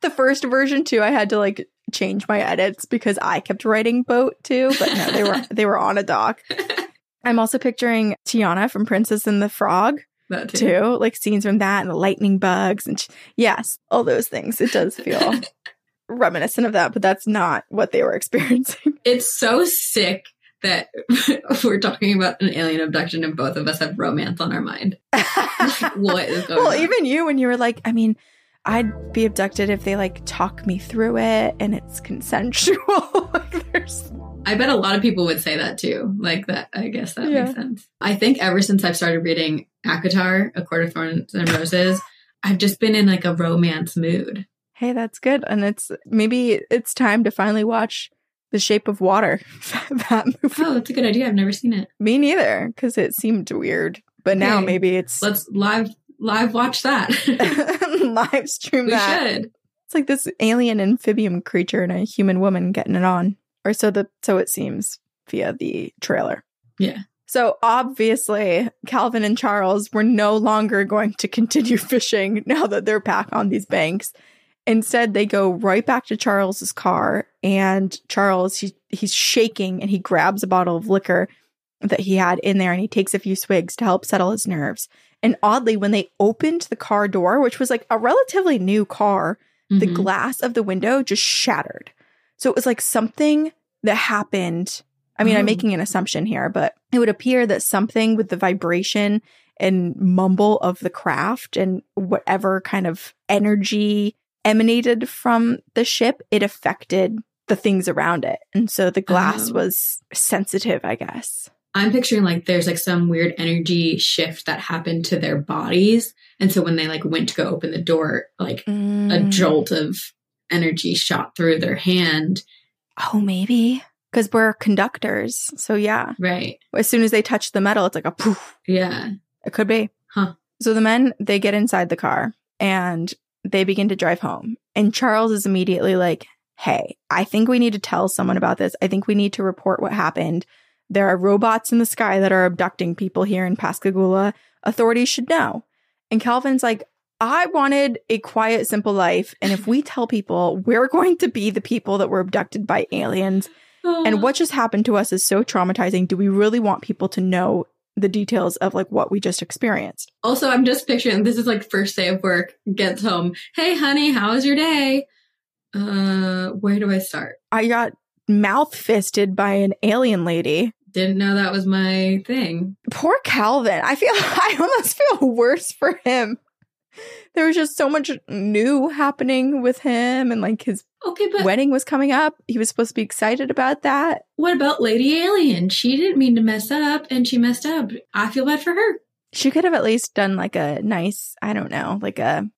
the first version too, I had to like change my edits because I kept writing boat too, but no, they were they were on a dock. I'm also picturing Tiana from Princess and the Frog. That too. too, like scenes from that and the lightning bugs and sh- yes, all those things. It does feel reminiscent of that, but that's not what they were experiencing. It's so sick that we're talking about an alien abduction and both of us have romance on our mind. what is going well, on? even you when you were like, I mean, I'd be abducted if they like talk me through it and it's consensual. like there's I bet a lot of people would say that too. Like that, I guess that Yeah. makes sense. I think ever since I've started reading ACOTAR, A Court of Thorns and Roses, I've just been in like a romance mood. hey, that's good. And it's maybe it's time to finally watch The Shape of Water. that movie. Oh, that's a good idea. I've never seen it. Me neither, because it seemed weird. But now maybe it's Let's live live watch that. live stream we that. should. It's like this alien amphibian creature and a human woman getting it on. Or so the so it seems via the trailer. Yeah. So obviously Calvin and Charles were no longer going to continue fishing now that they're back on these banks. Instead, they go right back to Charles's car, and Charles he, he's shaking and he grabs a bottle of liquor that he had in there and he takes a few swigs to help settle his nerves. And oddly, when they opened the car door, which was like a relatively new car, the Mhm. glass of the window just shattered. So it was like something that happened. I mean, I'm Oh. making an assumption here, but it would appear that something with the vibration and mumble of the craft and whatever kind of energy emanated from the ship, it affected the things around it. And so the glass Oh. was sensitive, I guess. I'm picturing like there's like some weird energy shift that happened to their bodies. And so when they like went to go open the door, like a Mm. jolt of energy shot through their hand. Oh, maybe. Because we're conductors. So yeah. Right. As soon as they touch the metal, it's like a poof. Yeah. It could be. Huh. So the men, they get inside the car and they begin to drive home. And Charles is immediately like, Hey, I think we need to tell someone about this. I think we need to report what happened. There are robots in the sky that are abducting people here in Pascagoula. Authorities should know. And Calvin's like, I wanted a quiet, simple life. And if we tell people we're going to be the people that were abducted by aliens, and what just happened to us is so traumatizing, do we really want people to know the details of like what we just experienced? Also, I'm just picturing this is like first day of work, gets home. Hey, honey, how was your day? Uh, where do I start? I got mouth fisted by an alien lady. Didn't know that was my thing. Poor Calvin. I feel I almost feel worse for him. There was just so much new happening with him and like his Okay, but wedding was coming up. He was supposed to be excited about that. what about Lady Alien? She didn't mean to mess up and she messed up. I feel bad for her. She could have at least done like a nice, I don't know, like a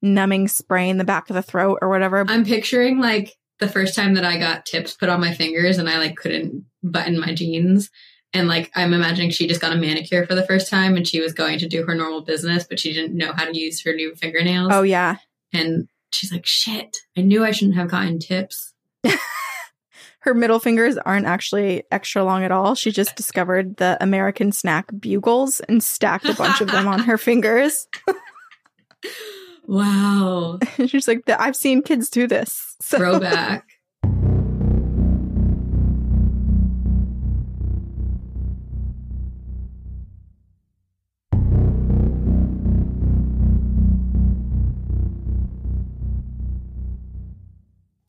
numbing spray in the back of the throat or whatever. I'm picturing like the first time that I got tips put on my fingers and I like couldn't button my jeans. And like I'm imagining she just got a manicure for the first time and she was going to do her normal business, but she didn't know how to use her new fingernails. oh yeah. And she's like, shit, I knew I shouldn't have gotten tips. her middle fingers aren't actually extra long at all. She just discovered the American snack bugles and stacked a bunch of them on her fingers. Wow. She's like, I've seen kids do this. So Throwback.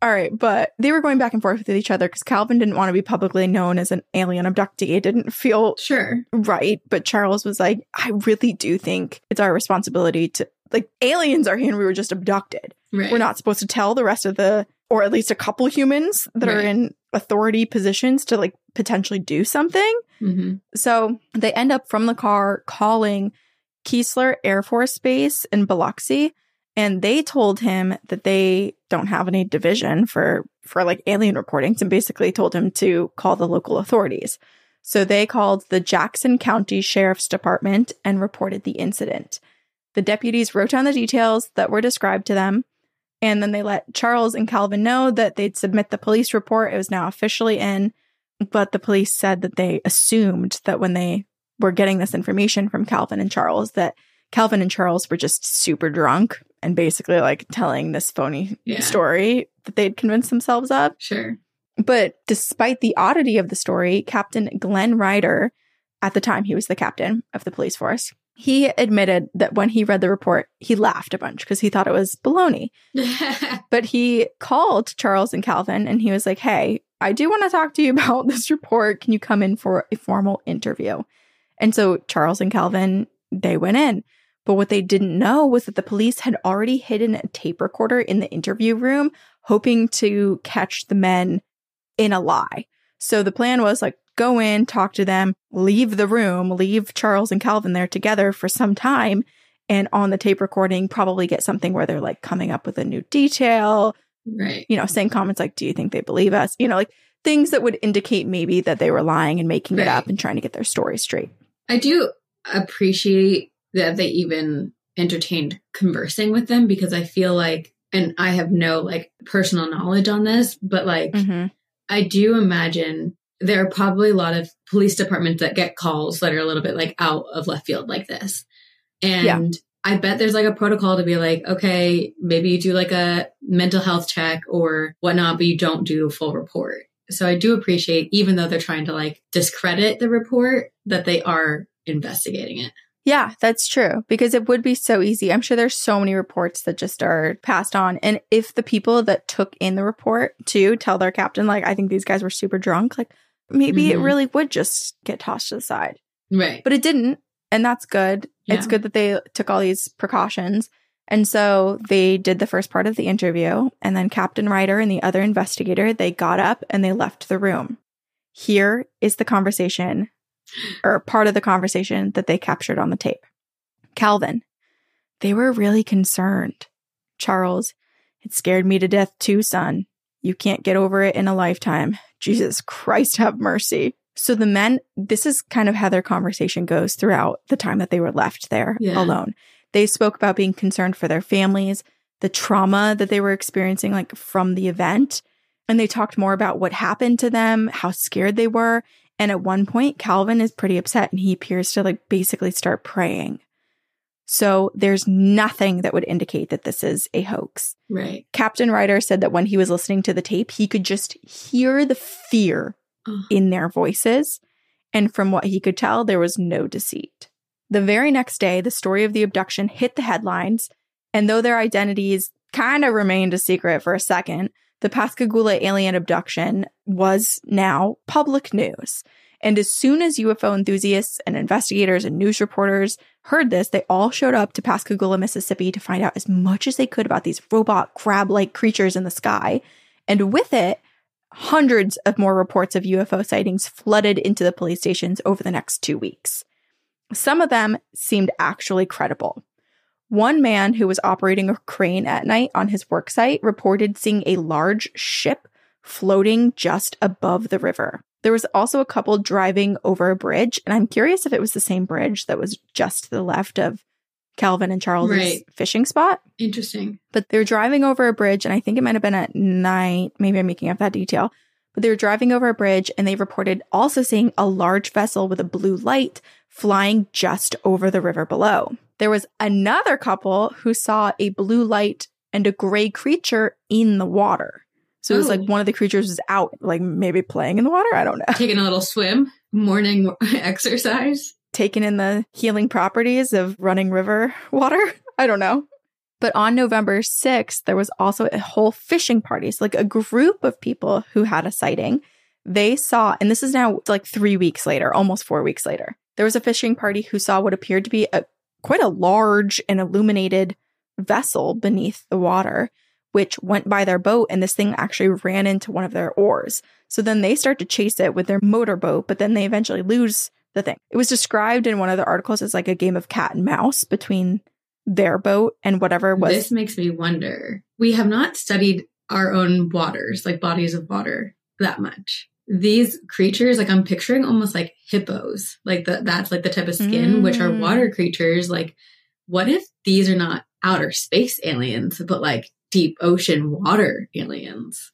All right, but they were going back and forth with each other because Calvin didn't want to be publicly known as an alien abductee. It didn't feel Sure. right. But Charles was like, I really do think it's our responsibility to like aliens are here and we were just abducted. Right. We're not supposed to tell the rest of the or at least a couple humans that are in authority positions to like potentially do something. hmm So they end up from the car calling Keesler Air Force Base in Biloxi, and they told him that they don't have any division for for like alien reportings, and basically told him to call the local authorities. So they called the Jackson County Sheriff's Department and reported the incident. The deputies wrote down the details that were described to them, and then they let Charles and Calvin know that they'd submit the police report. It was now officially in, but the police said that they assumed that when they were getting this information from Calvin and Charles, that Calvin and Charles were just super drunk and basically like telling this phony Yeah. story that they'd convinced themselves of. Sure. But despite the oddity of the story, Captain Glenn Ryder, at the time he was the captain of the police force, he admitted that when he read the report, he laughed a bunch because he thought it was baloney. But he called Charles and Calvin and he was like, Hey, I do want to talk to you about this report. Can you come in for a formal interview? And so Charles and Calvin, they went in. But what they didn't know was that the police had already hidden a tape recorder in the interview room, hoping to catch the men in a lie. So the plan was like, go in, talk to them, leave the room, leave Charles and Calvin there together for some time. And on the tape recording, probably get something where they're like coming up with a new detail, right. you know, saying comments like, Do you think they believe us? You know, like things that would indicate maybe that they were lying and making it up and trying to get their story straight. I do appreciate that they even entertained conversing with them because I feel like, and I have no like personal knowledge on this, but like Mm-hmm. I do imagine there are probably a lot of police departments that get calls that are a little bit like out of left field like this. And I bet there's like a protocol to be like, okay, maybe you do like a mental health check or whatnot, but you don't do a full report. So I do appreciate, even though they're trying to like discredit the report, that they are investigating it. Yeah, that's true because it would be so easy. I'm sure there's so many reports that just are passed on. And if the people that took in the report to tell their captain, like, I think these guys were super drunk, like maybe Mhm. it really would just get tossed to the side. Right. But it didn't. And that's good. It's good that they took all these precautions. And so they did the first part of the interview. And then Captain Ryder and the other investigator, they got up and they left the room. Here is the conversation or part of the conversation that they captured on the tape. Calvin, they were really concerned. Charles, it scared me to death too, son. You can't get over it in a lifetime. Jesus Christ, have mercy. So the men, this is kind of how their conversation goes throughout the time that they were left there Yeah. alone. They spoke about being concerned for their families, the trauma that they were experiencing, like from the event. And they talked more about what happened to them, how scared they were. And at one point, Calvin is pretty upset and he appears to like basically start praying. So there's nothing that would indicate that this is a hoax. Right. Captain Ryder said that when he was listening to the tape, he could just hear the fear Ugh. in their voices. And from what he could tell, there was no deceit. The very next day, the story of the abduction hit the headlines. And though their identities kind of remained a secret for a second, the Pascagoula alien abduction was now public news. And as soon as UFO enthusiasts and investigators and news reporters heard this, they all showed up to Pascagoula, Mississippi to find out as much as they could about these robot crab like creatures in the sky. And with it, hundreds of more reports of UFO sightings flooded into the police stations over the next two weeks. Some of them seemed actually credible. One man who was operating a crane at night on his work site reported seeing a large ship floating just above the river. There was also a couple driving over a bridge, and I'm curious if it was the same bridge that was just to the left of Calvin and Charles's Right. fishing spot. Interesting. But they were driving over a bridge, and I think it might have been at night. Maybe I'm making up that detail. But they were driving over a bridge, and they reported also seeing a large vessel with a blue light flying just over the river below. There was another couple who saw a blue light and a gray creature in the water. So it was Oh. like one of the creatures was out, like maybe playing in the water. I don't know. Taking a little swim, morning exercise. taking in the healing properties of running river water. I don't know. But on November 6th, there was also a whole fishing party. So, like a group of people who had a sighting. They saw, and this is now like three weeks later, almost four weeks later, there was a fishing party who saw what appeared to be a quite a large and illuminated vessel beneath the water, which went by their boat. And this thing actually ran into one of their oars. So then they start to chase it with their motorboat, but then they eventually lose the thing. It was described in one of the articles as like a game of cat and mouse between their boat and whatever was. This makes me wonder. We have not studied our own waters, like bodies of water, that much. These creatures, like I'm picturing almost like hippos, like the, that's like the type of skin, which are Mm. water creatures. Like, what if these are not outer space aliens, but like deep ocean water aliens?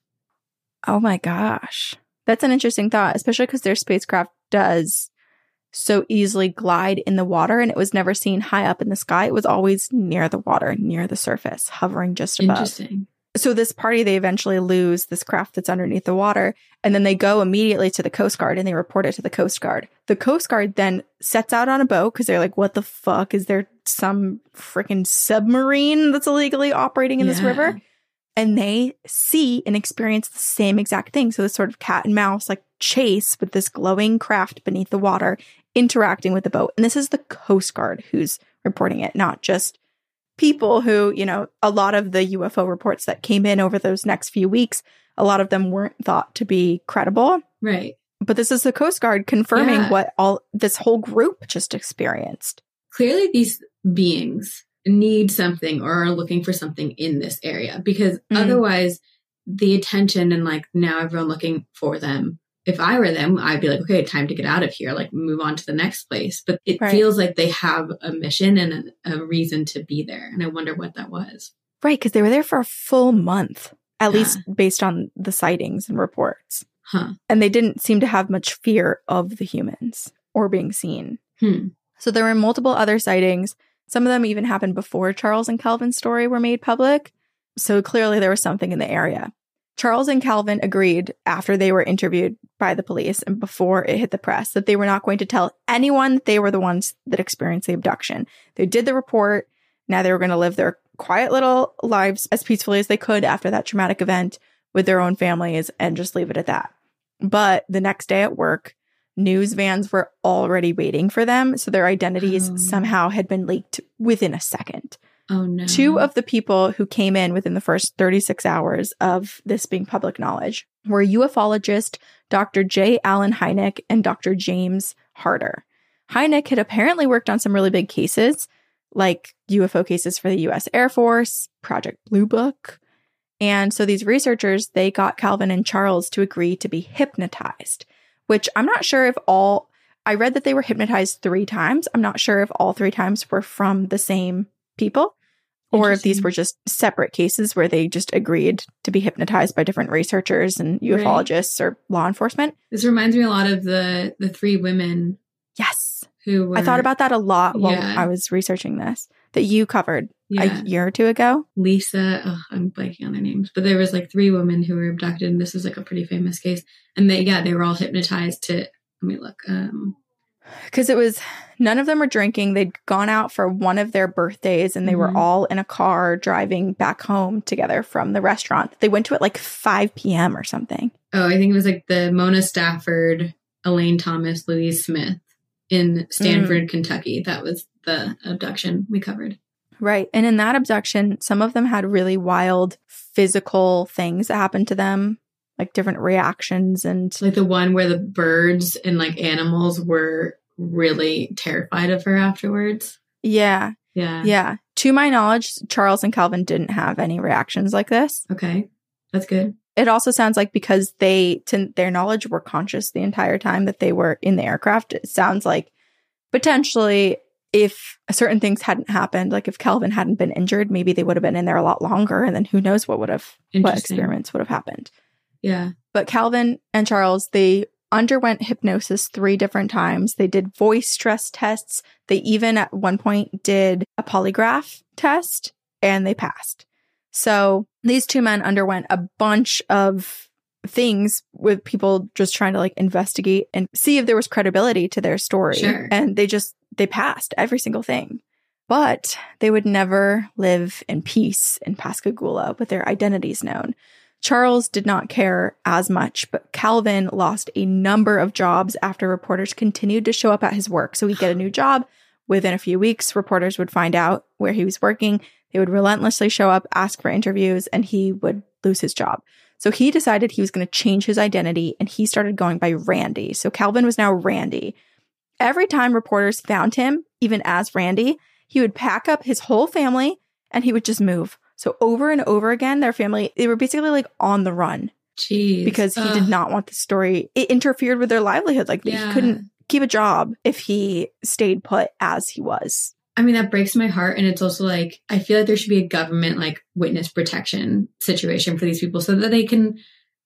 oh my gosh. That's an interesting thought, especially because their spacecraft does so easily glide in the water and it was never seen high up in the sky. It was always near the water, near the surface, hovering just above. Interesting. So this party they eventually lose this craft that's underneath the water and then they go immediately to the coast guard and they report it to the coast guard. The coast guard then sets out on a boat because they're like what the fuck? Is there some freaking submarine that's illegally operating in this river? And they see and experience the same exact thing. So this sort of cat and mouse like chase with this glowing craft beneath the water interacting with the boat. And this is the coast guard who's reporting it not just people who, you know, a lot of the UFO reports that came in over those next few weeks, a lot of them weren't thought to be credible. Right. But this is the Coast Guard confirming Yeah. what all this whole group just experienced. clearly these beings need something or are looking for something in this area because Mm. otherwise the attention and like now everyone looking for them if i were them i'd be like okay time to get out of here like move on to the next place but it Right. feels like they have a mission and a, a reason to be there and i wonder what that was Right, because they were there for a full month, at Yeah. least based on the sightings and reports. huh And they didn't seem to have much fear of the humans or being seen. hmm So there were multiple other sightings Some of them even happened before Charles and Calvin's story were made public. So clearly there was something in the area. Charles and Calvin agreed after they were interviewed by the police and before it hit the press that they were not going to tell anyone that they were the ones that experienced the abduction. They did the report. Now they were going to live their quiet little lives as peacefully as they could after that traumatic event with their own families and just leave it at that. But the next day at work, news vans were already waiting for them. So their identities Oh. somehow had been leaked within a second. Oh no. Two of the people who came in within the first 36 hours of this being public knowledge were ufologist Dr. J. Allen Hynek and Dr. James Harder. Hynek had apparently worked on some really big cases, like UFO cases for the US Air Force, Project Blue Book. And so these researchers, they got Calvin and Charles to agree to be hypnotized, which I'm not sure if all I read that they were hypnotized 3 times. I'm not sure if all 3 times were from the same people or if these were just separate cases where they just agreed to be hypnotized by different researchers and Right. ufologists or law enforcement. This reminds me a lot of the the three women Yes. who were I thought about that a lot while Yeah. I was researching this that you covered yeah, a year or two ago. Lisa. Oh, I'm blanking on their names, but there was like three women who were abducted, and this was like a pretty famous case. And they, yeah, they were all hypnotized to. Let me look. Um, Because it was none of them were drinking. They'd gone out for one of their birthdays and they were Mhm. all in a car driving back home together from the restaurant. They went to it like 5 p.m. or something. oh, I think it was like the Mona Stafford, Elaine Thomas, Louise Smith in Stanford, Mm. Kentucky. That was the abduction we covered. Right. And in that abduction, some of them had really wild physical things that happened to them, like different reactions and Like the one where the birds and like animals were really terrified of her afterwards. yeah, Yeah. yeah. To my knowledge, Charles and Calvin didn't have any reactions like this. Okay. That's good. It also sounds like because they, to their knowledge, were conscious the entire time that they were in the aircraft, it sounds like potentially if certain things hadn't happened, like if Calvin hadn't been injured, maybe they would have been in there a lot longer. And then who knows what would have, what experiments would have happened. Yeah. But Calvin and Charles, they underwent hypnosis three different times. They did voice stress tests. They even at one point did a polygraph test and they passed. So these two men underwent a bunch of things with people just trying to like investigate and see if there was credibility to their story. Sure. And they just, they passed every single thing. But they would never live in peace in Pascagoula with their identities known. Charles did not care as much, but Calvin lost a number of jobs after reporters continued to show up at his work. So he'd get a new job. Within a few weeks, reporters would find out where he was working. They would relentlessly show up, ask for interviews, and he would lose his job. So he decided he was going to change his identity and he started going by Randy. So Calvin was now Randy. Every time reporters found him, even as Randy, he would pack up his whole family and he would just move. So over and over again, their family, they were basically like on the run Jeez. because he Ugh. did not want the story. It interfered with their livelihood. Like Yeah. he couldn't keep a job if he stayed put as he was. I mean, that breaks my heart. And it's also like, I feel like there should be a government like witness protection situation for these people so that they can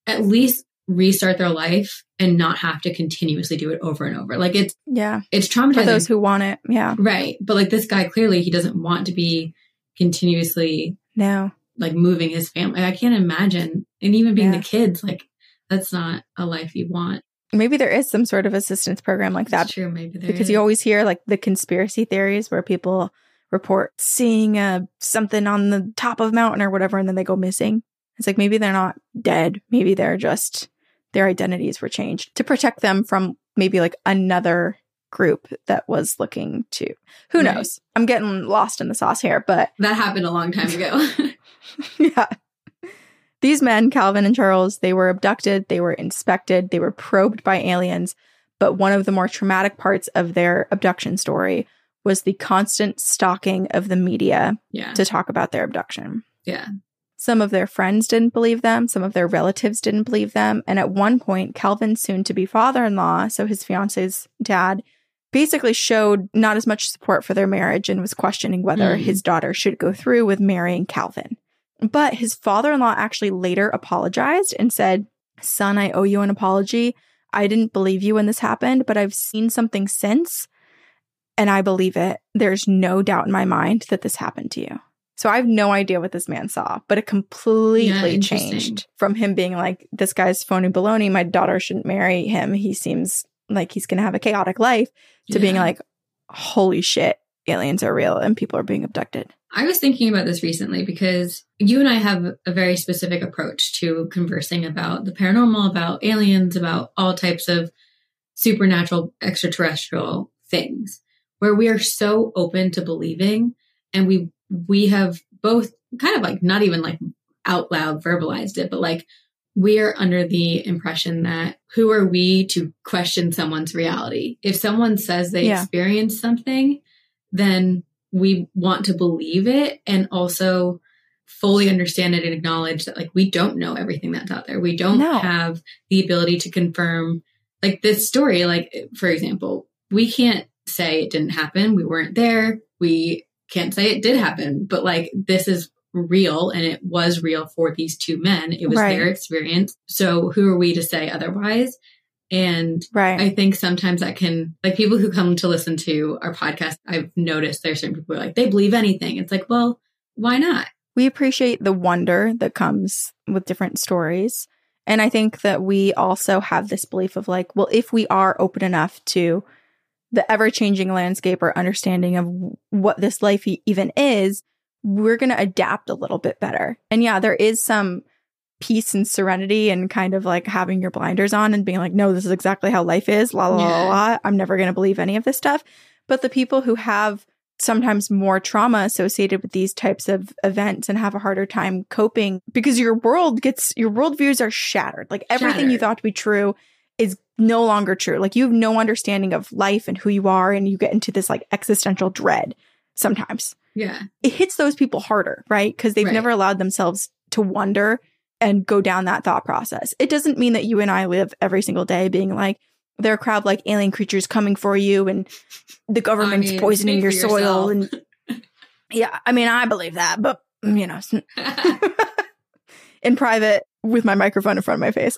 at least restart their life and not have to continuously do it over and over. Like it's, Yeah. it's For traumatizing. those who want it. Yeah. right. But like this guy, clearly he doesn't want to be continuously No. like moving his family. I can't imagine. And even being Yeah. the kids, like that's not a life you want. Maybe there is some sort of assistance program like that That's true. Maybe there because is. you always hear like the conspiracy theories where people report seeing uh, something on the top of a mountain or whatever and then they go missing. It's like maybe they're not dead. Maybe they're just their identities were changed to protect them from maybe like another group that was looking to who Right. knows. I'm getting lost in the sauce here, but that happened a long time ago. yeah. These men, Calvin and Charles, they were abducted, they were inspected, they were probed by aliens. But one of the more traumatic parts of their abduction story was the constant stalking of the media yeah. to talk about their abduction. Yeah. Some of their friends didn't believe them, some of their relatives didn't believe them. And at one point, Calvin's soon to be father in law, so his fiance's dad, basically showed not as much support for their marriage and was questioning whether Mm. his daughter should go through with marrying Calvin. But his father in law actually later apologized and said, Son, I owe you an apology. I didn't believe you when this happened, but I've seen something since. and I believe it. There's no doubt in my mind that this happened to you. So I have no idea what this man saw, but it completely Yeah, changed from him being like, this guy's phony baloney. My daughter shouldn't marry him. He seems like he's going to have a chaotic life to being like, holy shit, aliens are real and people are being abducted. I was thinking about this recently because you and I have a very specific approach to conversing about the paranormal, about aliens, about all types of supernatural, extraterrestrial things, where we are so open to believing and we we have both kind of like not even like out loud verbalized it, but like we are under the impression that who are we to question someone's reality? If someone says they Yeah. experienced something, then we want to believe it and also fully understand it and acknowledge that like we don't know everything that's out there. We don't No. have the ability to confirm like this story, like for example, we can't say it didn't happen. We weren't there. We can't say it did happen, but like this is real and it was real for these two men. It was Right. their experience. So who are we to say otherwise? And Right. I think sometimes that can, like people who come to listen to our podcast, I've noticed there's certain people who are like, they believe anything. It's like, well, why not? we appreciate the wonder that comes with different stories. And I think that we also have this belief of like, well, if we are open enough to the ever changing landscape or understanding of what this life e- even is, we're going to adapt a little bit better. And yeah, there is some peace and serenity and kind of like having your blinders on and being like, no, this is exactly how life is. La la la Yeah. la. I'm never going to believe any of this stuff. But the people who have sometimes more trauma associated with these types of events and have a harder time coping because your world gets your worldviews are shattered. Like everything you thought to be true is no longer true. Like you have no understanding of life and who you are, and you get into this like existential dread sometimes. Yeah. It hits those people harder, right? Because they've Right. never allowed themselves to wonder and go down that thought process. It doesn't mean that you and I live every single day being like, there are crowd like alien creatures coming for you and the government's mean, poisoning your soil. And yeah, I mean, I believe that, but mm, you know, in private with my microphone in front of my face.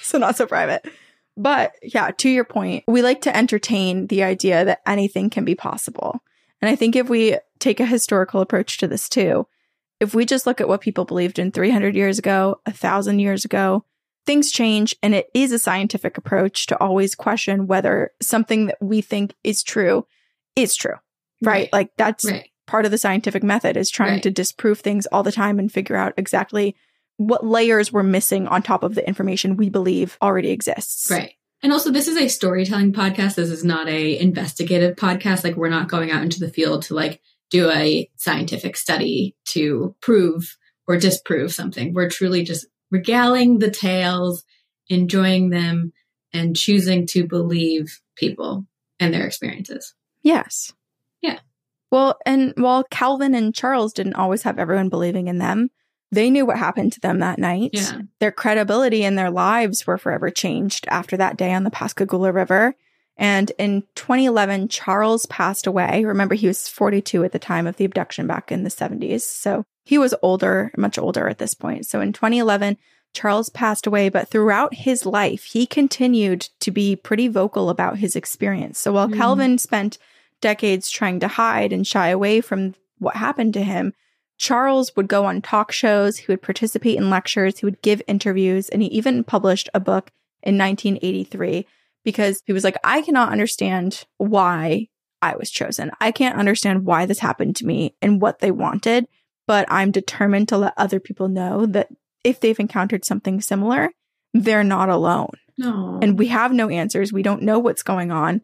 so not so private. But yeah, to your point, we like to entertain the idea that anything can be possible. And I think if we take a historical approach to this too, if we just look at what people believed in 300 years ago, a thousand years ago, things change. And it is a scientific approach to always question whether something that we think is true is true, right? Right. Like that's right. part of the scientific method is trying Right. to disprove things all the time and figure out exactly what layers we're missing on top of the information we believe already exists. Right. And also this is a storytelling podcast. This is not a investigative podcast. Like we're not going out into the field to like do a scientific study to prove or disprove something. We're truly just regaling the tales, enjoying them, and choosing to believe people and their experiences. Yes. Yeah. Well, and while Calvin and Charles didn't always have everyone believing in them, they knew what happened to them that night. Yeah. Their credibility and their lives were forever changed after that day on the Pascagoula River. And in 2011, Charles passed away. Remember, he was 42 at the time of the abduction back in the 70s. So he was older, much older at this point. So in 2011, Charles passed away, but throughout his life, he continued to be pretty vocal about his experience. So while Mm. Calvin spent decades trying to hide and shy away from what happened to him, Charles would go on talk shows, he would participate in lectures, he would give interviews, and he even published a book in 1983 because he was like, I cannot understand why I was chosen. I can't understand why this happened to me and what they wanted, but I'm determined to let other people know that if they've encountered something similar, they're not alone. No. And we have no answers. We don't know what's going on,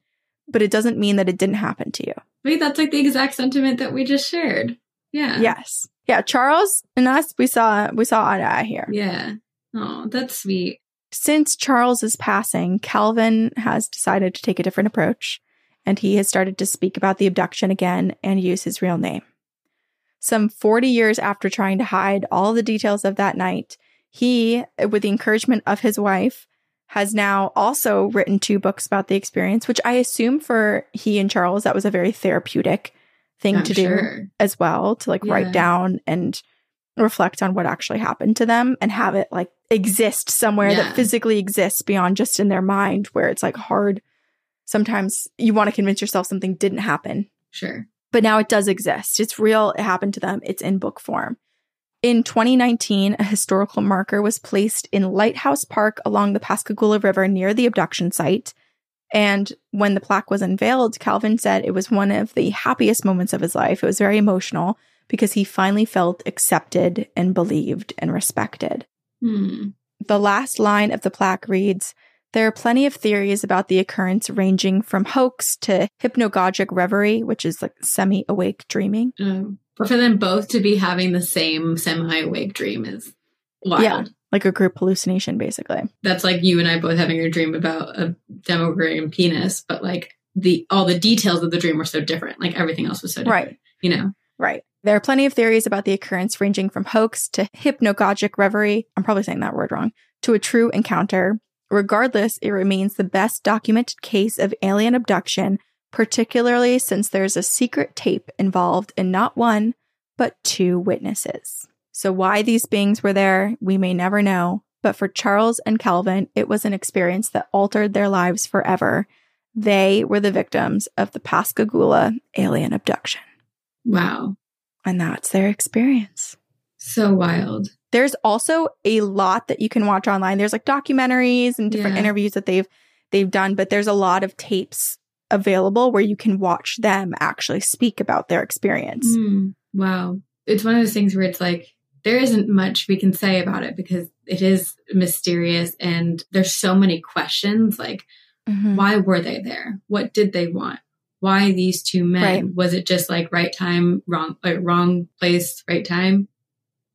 but it doesn't mean that it didn't happen to you. Wait, that's like the exact sentiment that we just shared. Yeah. Yes. Yeah, Charles and us, we saw we saw eye to eye here. Yeah. Oh, that's sweet. Since Charles's passing, Calvin has decided to take a different approach, and he has started to speak about the abduction again and use his real name. Some 40 years after trying to hide all the details of that night, he, with the encouragement of his wife, has now also written two books about the experience, which I assume for he and Charles, that was a very therapeutic thing I'm to do sure. as well to like Yeah. write down and reflect on what actually happened to them and have it like exist somewhere Yeah. that physically exists beyond just in their mind where it's like hard sometimes you want to convince yourself something didn't happen. Sure. But now it does exist. It's real. It happened to them. It's in book form. In 2019, a historical marker was placed in Lighthouse Park along the Pascagoula River near the abduction site. And when the plaque was unveiled, Calvin said it was one of the happiest moments of his life. It was very emotional because he finally felt accepted and believed and respected. Hmm. The last line of the plaque reads There are plenty of theories about the occurrence, ranging from hoax to hypnagogic reverie, which is like semi awake dreaming. Um, but for them both to be having the same semi awake dream is wild. Yeah. Like a group hallucination, basically. That's like you and I both having a dream about a demogram penis, but like the all the details of the dream were so different. Like everything else was so different. Right. You know? Right. There are plenty of theories about the occurrence, ranging from hoax to hypnagogic reverie. I'm probably saying that word wrong. To a true encounter. Regardless, it remains the best documented case of alien abduction, particularly since there's a secret tape involved in not one, but two witnesses. So, why these beings were there, we may never know. But for Charles and Calvin, it was an experience that altered their lives forever. They were the victims of the Pascagoula alien abduction. Wow. And that's their experience. So wild. There's also a lot that you can watch online. There's like documentaries and different Yeah. interviews that they've they've done, but there's a lot of tapes available where you can watch them actually speak about their experience. Hmm. Wow. It's one of those things where it's like there isn't much we can say about it because it is mysterious and there's so many questions like Mhm. why were they there? What did they want? Why these two men? Right. Was it just like right time, wrong, like wrong place, right time?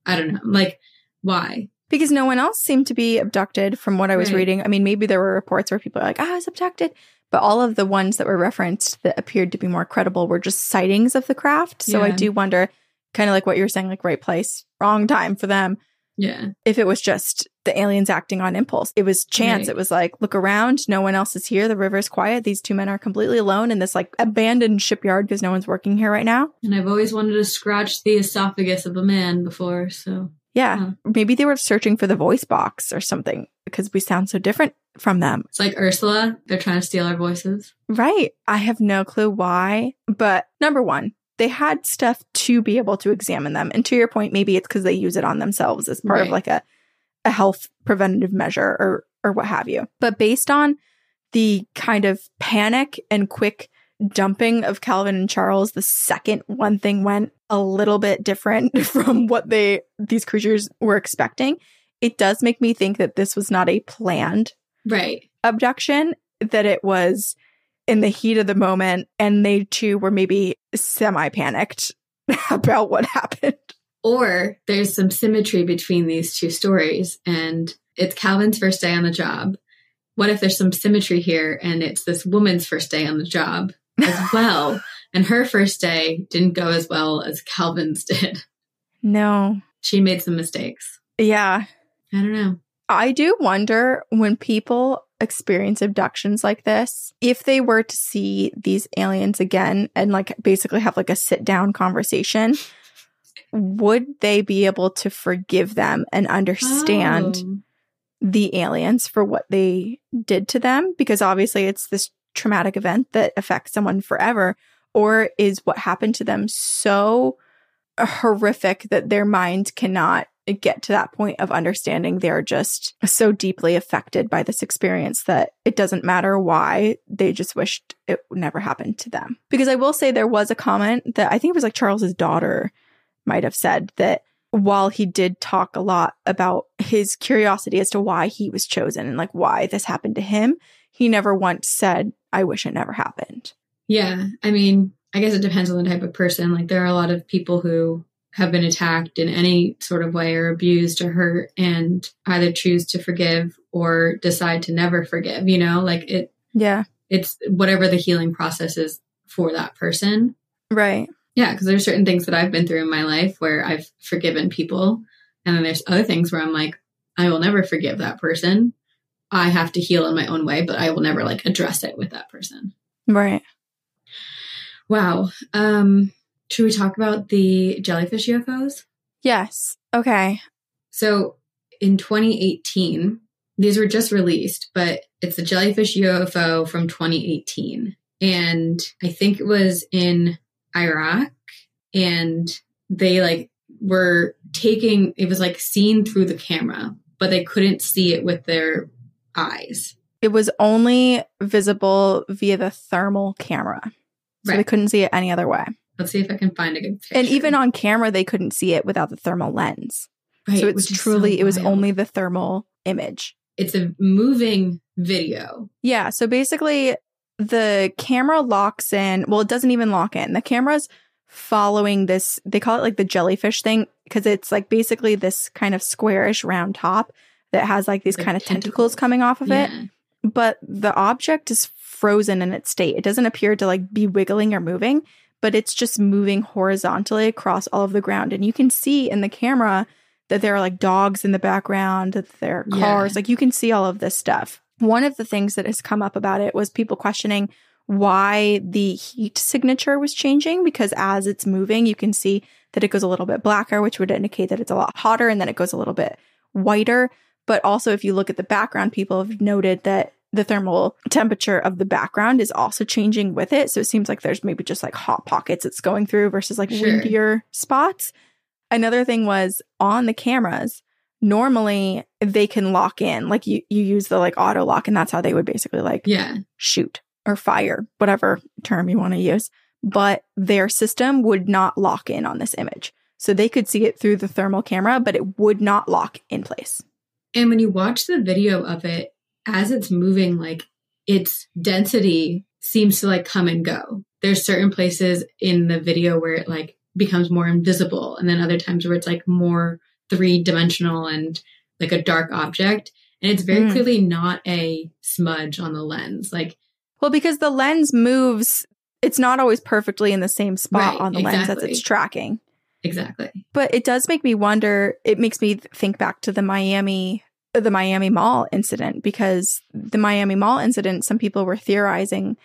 I don't know. Like, why? Because no one else seemed to be abducted from what I was Right. reading. I mean, maybe there were reports where people are like, "Ah, I was abducted. But all of the ones that were referenced that appeared to be more credible were just sightings of the craft. So I do wonder, kind of like what you were saying, like right place, wrong time for them. Yeah. if it was just the aliens acting on impulse. It was chance. Right. It was like, look around, no one else is here. The river's quiet. These two men are completely alone in this like abandoned shipyard because no one's working here right now. And I've always wanted to scratch the esophagus of a man before. So, Yeah. Huh. Maybe they were searching for the voice box or something because we sound so different from them. it's like Ursula. They're trying to steal our voices. Right. I have no clue why. But number one, they had stuff to be able to examine them. And to your point, maybe it's because they use it on themselves as part of like a, a health preventative measure or or what have you. But based on the kind of panic and quick dumping of Calvin and Charles, the second one thing went a little bit different from what they these creatures were expecting. It does make me think that this was not a planned Right. abduction that it was in the heat of the moment and they too were maybe semi panicked about what happened. Or there's some symmetry between these two stories, and it's Calvin's first day on the job. What if there's some symmetry here and it's this woman's first day on the job as well? and her first day didn't go as well as Calvin's did. No. She made some mistakes. Yeah. I don't know. I do wonder when people experience abductions like this, if they were to see these aliens again and like basically have like a sit down conversation, would they be able to forgive them and understand Oh. the aliens for what they did to them because obviously it's this traumatic event that affects someone forever or is what happened to them so horrific that their mind cannot get to that point of understanding they're just so deeply affected by this experience that it doesn't matter why they just wished it never happened to them because i will say there was a comment that i think it was like charles's daughter might have said that while he did talk a lot about his curiosity as to why he was chosen and like why this happened to him, he never once said, I wish it never happened. Yeah. I mean, I guess it depends on the type of person. Like, there are a lot of people who have been attacked in any sort of way or abused or hurt and either choose to forgive or decide to never forgive, you know? Like, it, Yeah. it's whatever the healing process is for that person. Right. Yeah, because there's certain things that I've been through in my life where I've forgiven people. And then there's other things where I'm like, I will never forgive that person. I have to heal in my own way, but I will never like address it with that person. Right. Wow. Um, should we talk about the jellyfish UFOs? Yes. Okay. So in 2018, these were just released, but it's the jellyfish UFO from 2018. And I think it was in Iraq and they like were taking it was like seen through the camera, but they couldn't see it with their eyes. It was only visible via the thermal camera. So Right. they couldn't see it any other way. Let's see if I can find a good picture. And even on camera, they couldn't see it without the thermal lens. Right, so it's truly, it was only the thermal image. it's a moving video. Yeah. So basically, the camera locks in. Well, it doesn't even lock in. The camera's following this, they call it like the jellyfish thing because it's like basically this kind of squarish round top that has like these Like kind of tentacles tentacles. coming off of it. But the object is frozen in its state. It doesn't appear to like be wiggling or moving, but it's just moving horizontally across all of the ground. And you can see in the camera that there are like dogs in the background, that there are Yeah. cars. Like you can see all of this stuff. One of the things that has come up about it was people questioning why the heat signature was changing because as it's moving, you can see that it goes a little bit blacker, which would indicate that it's a lot hotter, and then it goes a little bit whiter. But also, if you look at the background, people have noted that the thermal temperature of the background is also changing with it. So it seems like there's maybe just like hot pockets it's going through versus like Sure. windier spots. Another thing was on the cameras, normally they can lock in, like you, you use the like auto lock, and that's how they would basically like Yeah. shoot or fire, whatever term you want to use. But their system would not lock in on this image. So they could see it through the thermal camera, but it would not lock in place. And when you watch the video of it, as it's moving, like its density seems to like come and go. There's certain places in the video where it like becomes more invisible, and then other times where it's like more three dimensional and like a dark object. And it's very Mm. clearly not a smudge on the lens. Like, Well, because the lens moves, it's not always perfectly in the same spot Right, on the lens as it's tracking. exactly. But it does make me wonder, it makes me think back to the Miami the Miami Mall incident because the Miami Mall incident some people were theorizing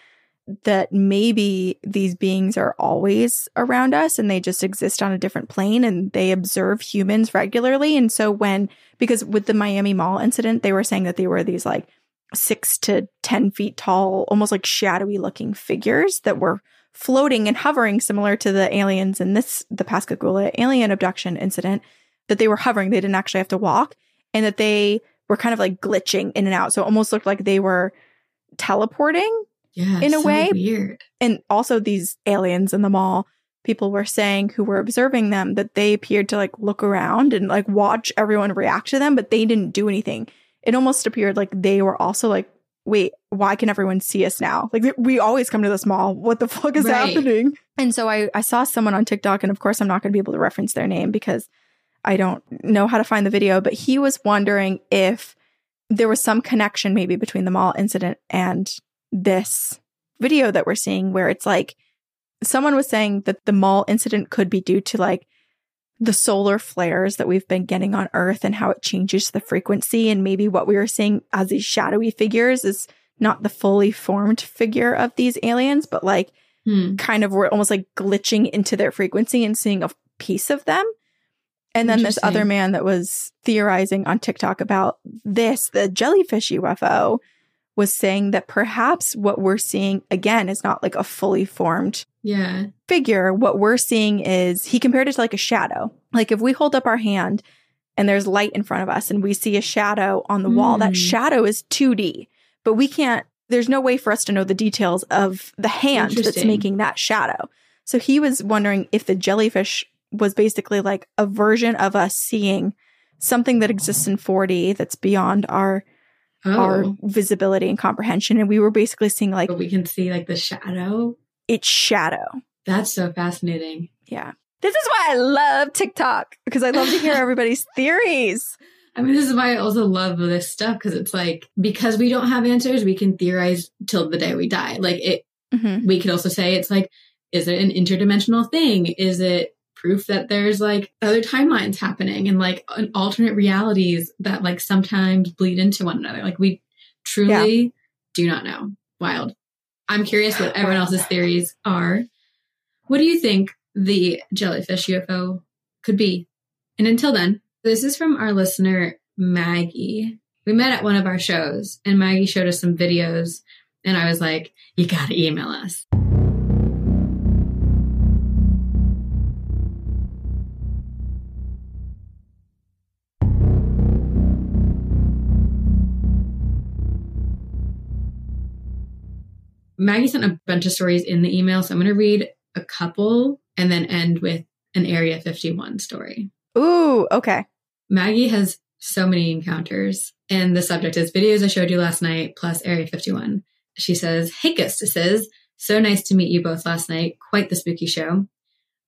that maybe these beings are always around us and they just exist on a different plane and they observe humans regularly. And so when because with the Miami Mall incident they were saying that they were these like 6 to 10 feet tall almost like shadowy looking figures that were floating and hovering similar to the aliens in this the Pascagoula alien abduction incident that they were hovering. They didn't actually have to walk and that they were kind of like glitching in and out so it almost looked like they were teleporting Yeah. In a so way- weird. and also these aliens in the mall people were saying who were observing them that they appeared to like look around and like watch everyone react to them but they didn't do anything it almost appeared like they were also like wait why can everyone see us now like we always come to this mall what the fuck is Right. happening and so i i saw someone on tiktok and of course i'm not going to be able to reference their name because i don't know how to find the video but he was wondering if there was some connection maybe between the mall incident and this video that we're seeing where it's like someone was saying that the mall incident could be due to like the solar flares that we've been getting on earth and how it changes the frequency and maybe what we were seeing as these shadowy figures is not the fully formed figure of these aliens but like Hmm. kind of we're almost like glitching into their frequency and seeing a piece of them. And then this other man that was theorizing on TikTok about this, the jellyfish UFO, was saying that perhaps what we're seeing again is not like a fully formed Yeah. figure. What we're seeing is he compared it to like a shadow. Like if we hold up our hand and there's light in front of us and we see a shadow on the wall, that Mm. shadow is 2D, but we can't, there's no way for us to know the details of the hand that's making that shadow. So he was wondering if the jellyfish was basically like a version of us seeing something that exists in 4D that's beyond our Oh. our visibility and comprehension and we were basically seeing like but we can see like the shadow. its shadow That's so fascinating. Yeah. This is why I love TikTok because I love to hear everybody's theories. I mean, this is why I also love this stuff because it's like because we don't have answers, we can theorize till the day we die. Like it, Mm-hmm. we could also say it's like, is it an interdimensional thing? Is it proof that there's like other timelines happening and like an alternate realities that like sometimes bleed into one another? Like we truly do not know. Wild. I'm curious what everyone else's theories are. What do you think the jellyfish UFO could be? And until then, this is from our listener, Maggie. we met at one of our shows and Maggie showed us some videos and I was like, you got to email us. Maggie sent a bunch of stories in the email, so I'm going to read a couple and then end with an Area 51 story. Ooh, okay. Maggie has so many encounters, and the subject is videos I showed you last night plus Area 51. She says, Hey, Ghostesses. So nice to meet you both last night. Quite the spooky show.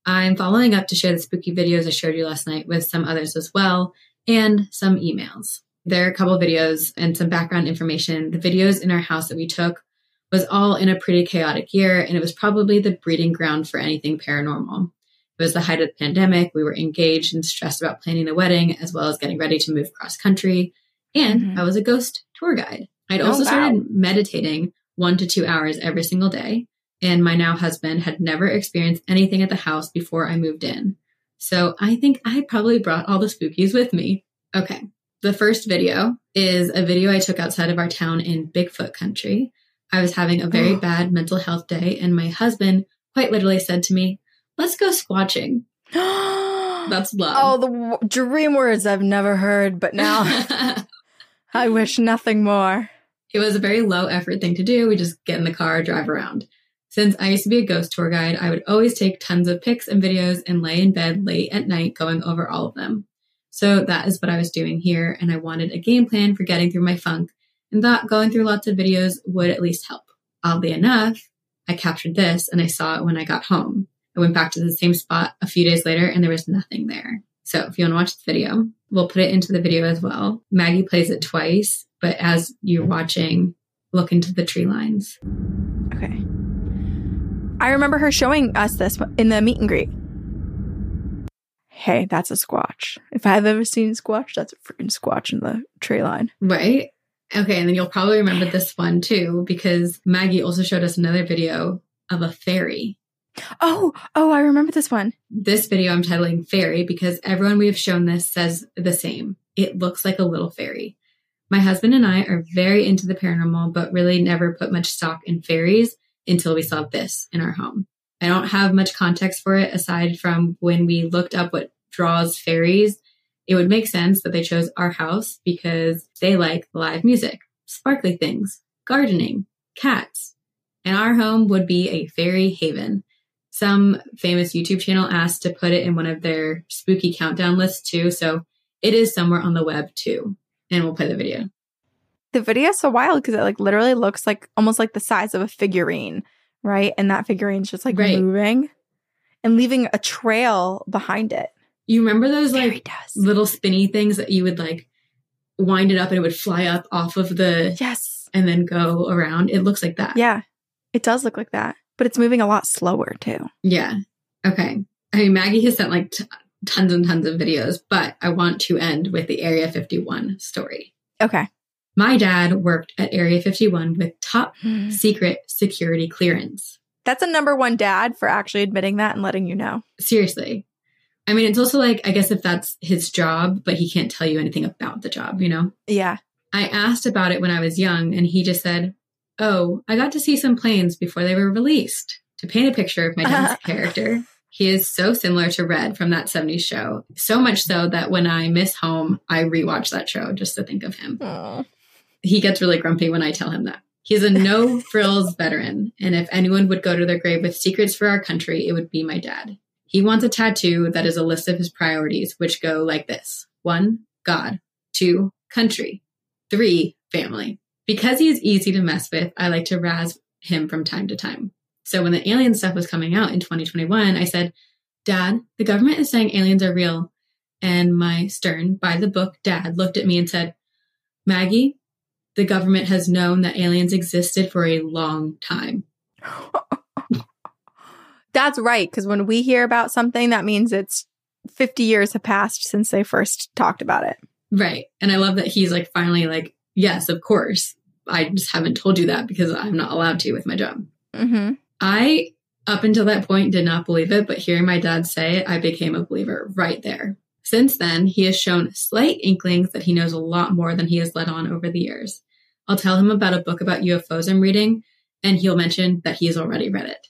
I'm following up to share the spooky videos I showed you last night with some others as well, and some emails. There are a couple videos and some background information. The videos in our house that we took was all in a pretty chaotic year, and it was probably the breeding ground for anything paranormal. It was the height of the pandemic. We were engaged and stressed about planning the wedding, as well as getting ready to move cross country. And Mhm. I was a ghost tour guide. I'd Oh, also wow. started meditating one to two hours every single day. And my now husband had never experienced anything at the house before I moved in. So I think I probably brought all the spookies with me. Okay. The first video is a video I took outside of our town in Bigfoot country. I was having a very Oh. bad mental health day, and my husband quite literally said to me, Let's go squatching. That's love. oh, the w- dream words I've never heard, but now I wish nothing more. it was a very low effort thing to do. We just get in the car, drive around. Since I used to be a ghost tour guide, I would always take tons of pics and videos and lay in bed late at night going over all of them. So that is what I was doing here, and I wanted a game plan for getting through my funk and thought going through lots of videos would at least help. Oddly enough, I captured this and I saw it when I got home. I went back to the same spot a few days later and there was nothing there. So if you want to watch the video, we'll put it into the video as well. Maggie plays it twice, but as you're watching, look into the tree lines. Okay. I remember her showing us this in the meet and greet. Hey, that's a squatch. If I've ever seen a squatch, that's a freaking squatch in the tree line. Right? Okay, and then you'll probably remember this one too, because Maggie also showed us another video of a fairy. Oh, oh, I remember this one. This video I'm titling Fairy because everyone we have shown this says the same. It looks like a little fairy. My husband and I are very into the paranormal, but really never put much stock in fairies until we saw this in our home. I don't have much context for it aside from when we looked up what draws fairies. It would make sense that they chose our house because they like live music, sparkly things, gardening, cats. And our home would be a fairy haven. Some famous YouTube channel asked to put it in one of their spooky countdown lists too, so it is somewhere on the web too. And we'll play the video. The video is so wild because it like literally looks like almost like the size of a figurine, right? And that figurine's just like Right. moving and leaving a trail behind it. You remember those like little spinny things that you would like wind it up and it would fly up off of the Yes. and then go around? It looks like that. Yeah. It does look like that, but it's moving a lot slower too. Yeah. Okay. I mean, Maggie has sent like t- tons and tons of videos, but I want to end with the Area 51 story. Okay. My dad worked at Area 51 with top Hmm. secret security clearance. That's a number one dad for actually admitting that and letting you know. Seriously. I mean, it's also like, I guess if that's his job, but he can't tell you anything about the job, you know? Yeah. I asked about it when I was young, and he just said, Oh, I got to see some planes before they were released to paint a picture of my dad's character. He is so similar to Red from that 70s show. So much so that when I miss home, I rewatch that show just to think of him. Oh. He gets really grumpy when I tell him that. He's a no frills veteran, and if anyone would go to their grave with secrets for our country, it would be my dad. He wants a tattoo that is a list of his priorities, which go like this one, God, two, country, three, family. Because he is easy to mess with, I like to razz him from time to time. So when the alien stuff was coming out in 2021, I said, Dad, the government is saying aliens are real. And my stern, by the book dad looked at me and said, Maggie, the government has known that aliens existed for a long time. Oh, That's right. Because when we hear about something, that means it's 50 years have passed since they first talked about it. Right. And I love that he's like finally like, yes, of course. I just haven't told you that because I'm not allowed to with my job. Mm-hmm. I, up until that point, did not believe it, but hearing my dad say it, I became a believer right there. Since then, he has shown slight inklings that he knows a lot more than he has let on over the years. I'll tell him about a book about UFOs I'm reading, and he'll mention that he has already read it.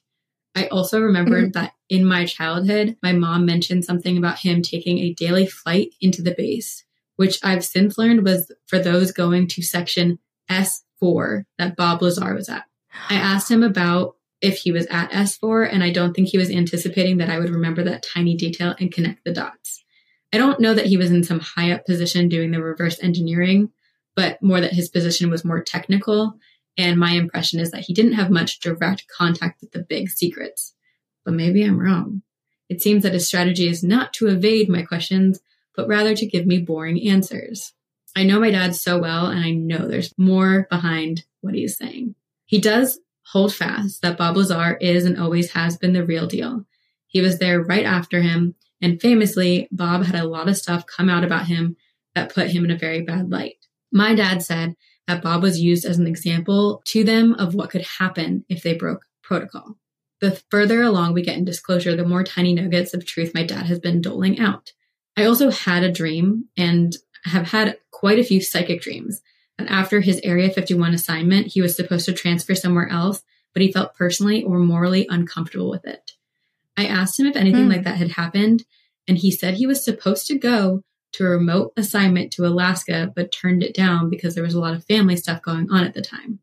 I also remembered mm-hmm. that in my childhood, my mom mentioned something about him taking a daily flight into the base, which I've since learned was for those going to section S4 that Bob Lazar was at. I asked him about if he was at S4, and I don't think he was anticipating that I would remember that tiny detail and connect the dots. I don't know that he was in some high up position doing the reverse engineering, but more that his position was more technical. And my impression is that he didn't have much direct contact with the big secrets. But maybe I'm wrong. It seems that his strategy is not to evade my questions, but rather to give me boring answers. I know my dad so well, and I know there's more behind what he's saying. He does hold fast that Bob Lazar is and always has been the real deal. He was there right after him, and famously, Bob had a lot of stuff come out about him that put him in a very bad light. My dad said that Bob was used as an example to them of what could happen if they broke protocol. The further along we get in disclosure, the more tiny nuggets of truth my dad has been doling out. I also had a dream and have had quite a few psychic dreams and after his Area 51 assignment, he was supposed to transfer somewhere else, but he felt personally or morally uncomfortable with it. I asked him if anything mm. like that had happened, and he said he was supposed to go to a remote assignment to Alaska, but turned it down because there was a lot of family stuff going on at the time.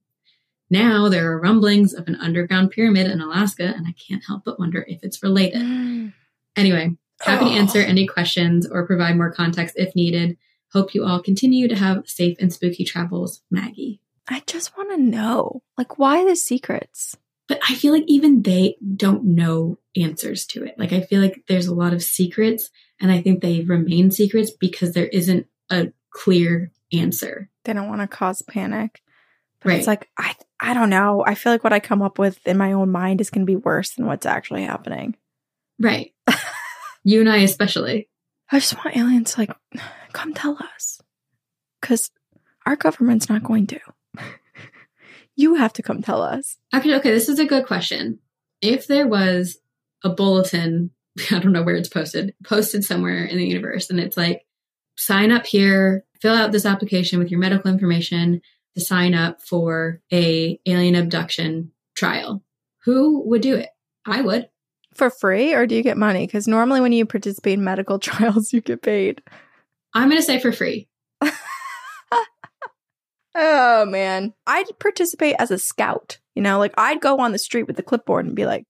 Now there are rumblings of an underground pyramid in Alaska, and I can't help but wonder if it's related. Mm. Anyway, happy oh. to answer any questions or provide more context if needed. Hope you all continue to have safe and spooky travels, Maggie. I just want to know, like, why the secrets? But I feel like even they don't know answers to it. Like, I feel like there's a lot of secrets, and I think they remain secrets because there isn't a clear answer. They don't want to cause panic. But right. it's like, I, I don't know. I feel like what I come up with in my own mind is going to be worse than what's actually happening. Right. you and I, especially. I just want aliens to like come tell us. Because our government's not going to. you have to come tell us. Actually, okay, this is a good question. If there was a bulletin, I don't know where it's posted, posted somewhere in the universe, and it's like, sign up here, fill out this application with your medical information to sign up for a alien abduction trial. Who would do it? I would. For free, or do you get money? Because normally when you participate in medical trials, you get paid. I'm going to say for free. oh, man. I'd participate as a scout. You know, like I'd go on the street with the clipboard and be like,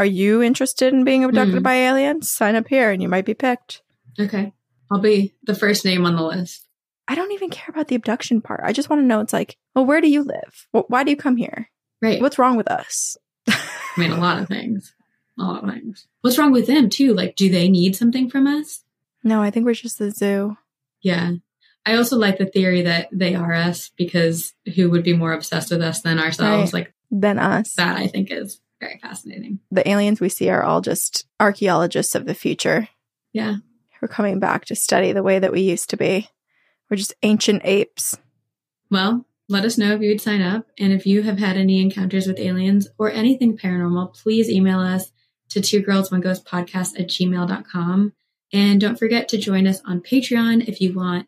Are you interested in being abducted mm. by aliens? Sign up here and you might be picked. Okay. I'll be the first name on the list. I don't even care about the abduction part. I just want to know it's like, well, where do you live? Why do you come here? Right. What's wrong with us? I mean, a lot of things. A lot of things. What's wrong with them, too? Like, do they need something from us? No, I think we're just the zoo. Yeah. I also like the theory that they are us because who would be more obsessed with us than ourselves? Right. Like than us. That I think is very fascinating. The aliens we see are all just archaeologists of the future. Yeah. We're coming back to study the way that we used to be. We're just ancient apes. Well, let us know if you would sign up. And if you have had any encounters with aliens or anything paranormal, please email us to two girls one ghost podcast at gmail.com. And don't forget to join us on Patreon if you want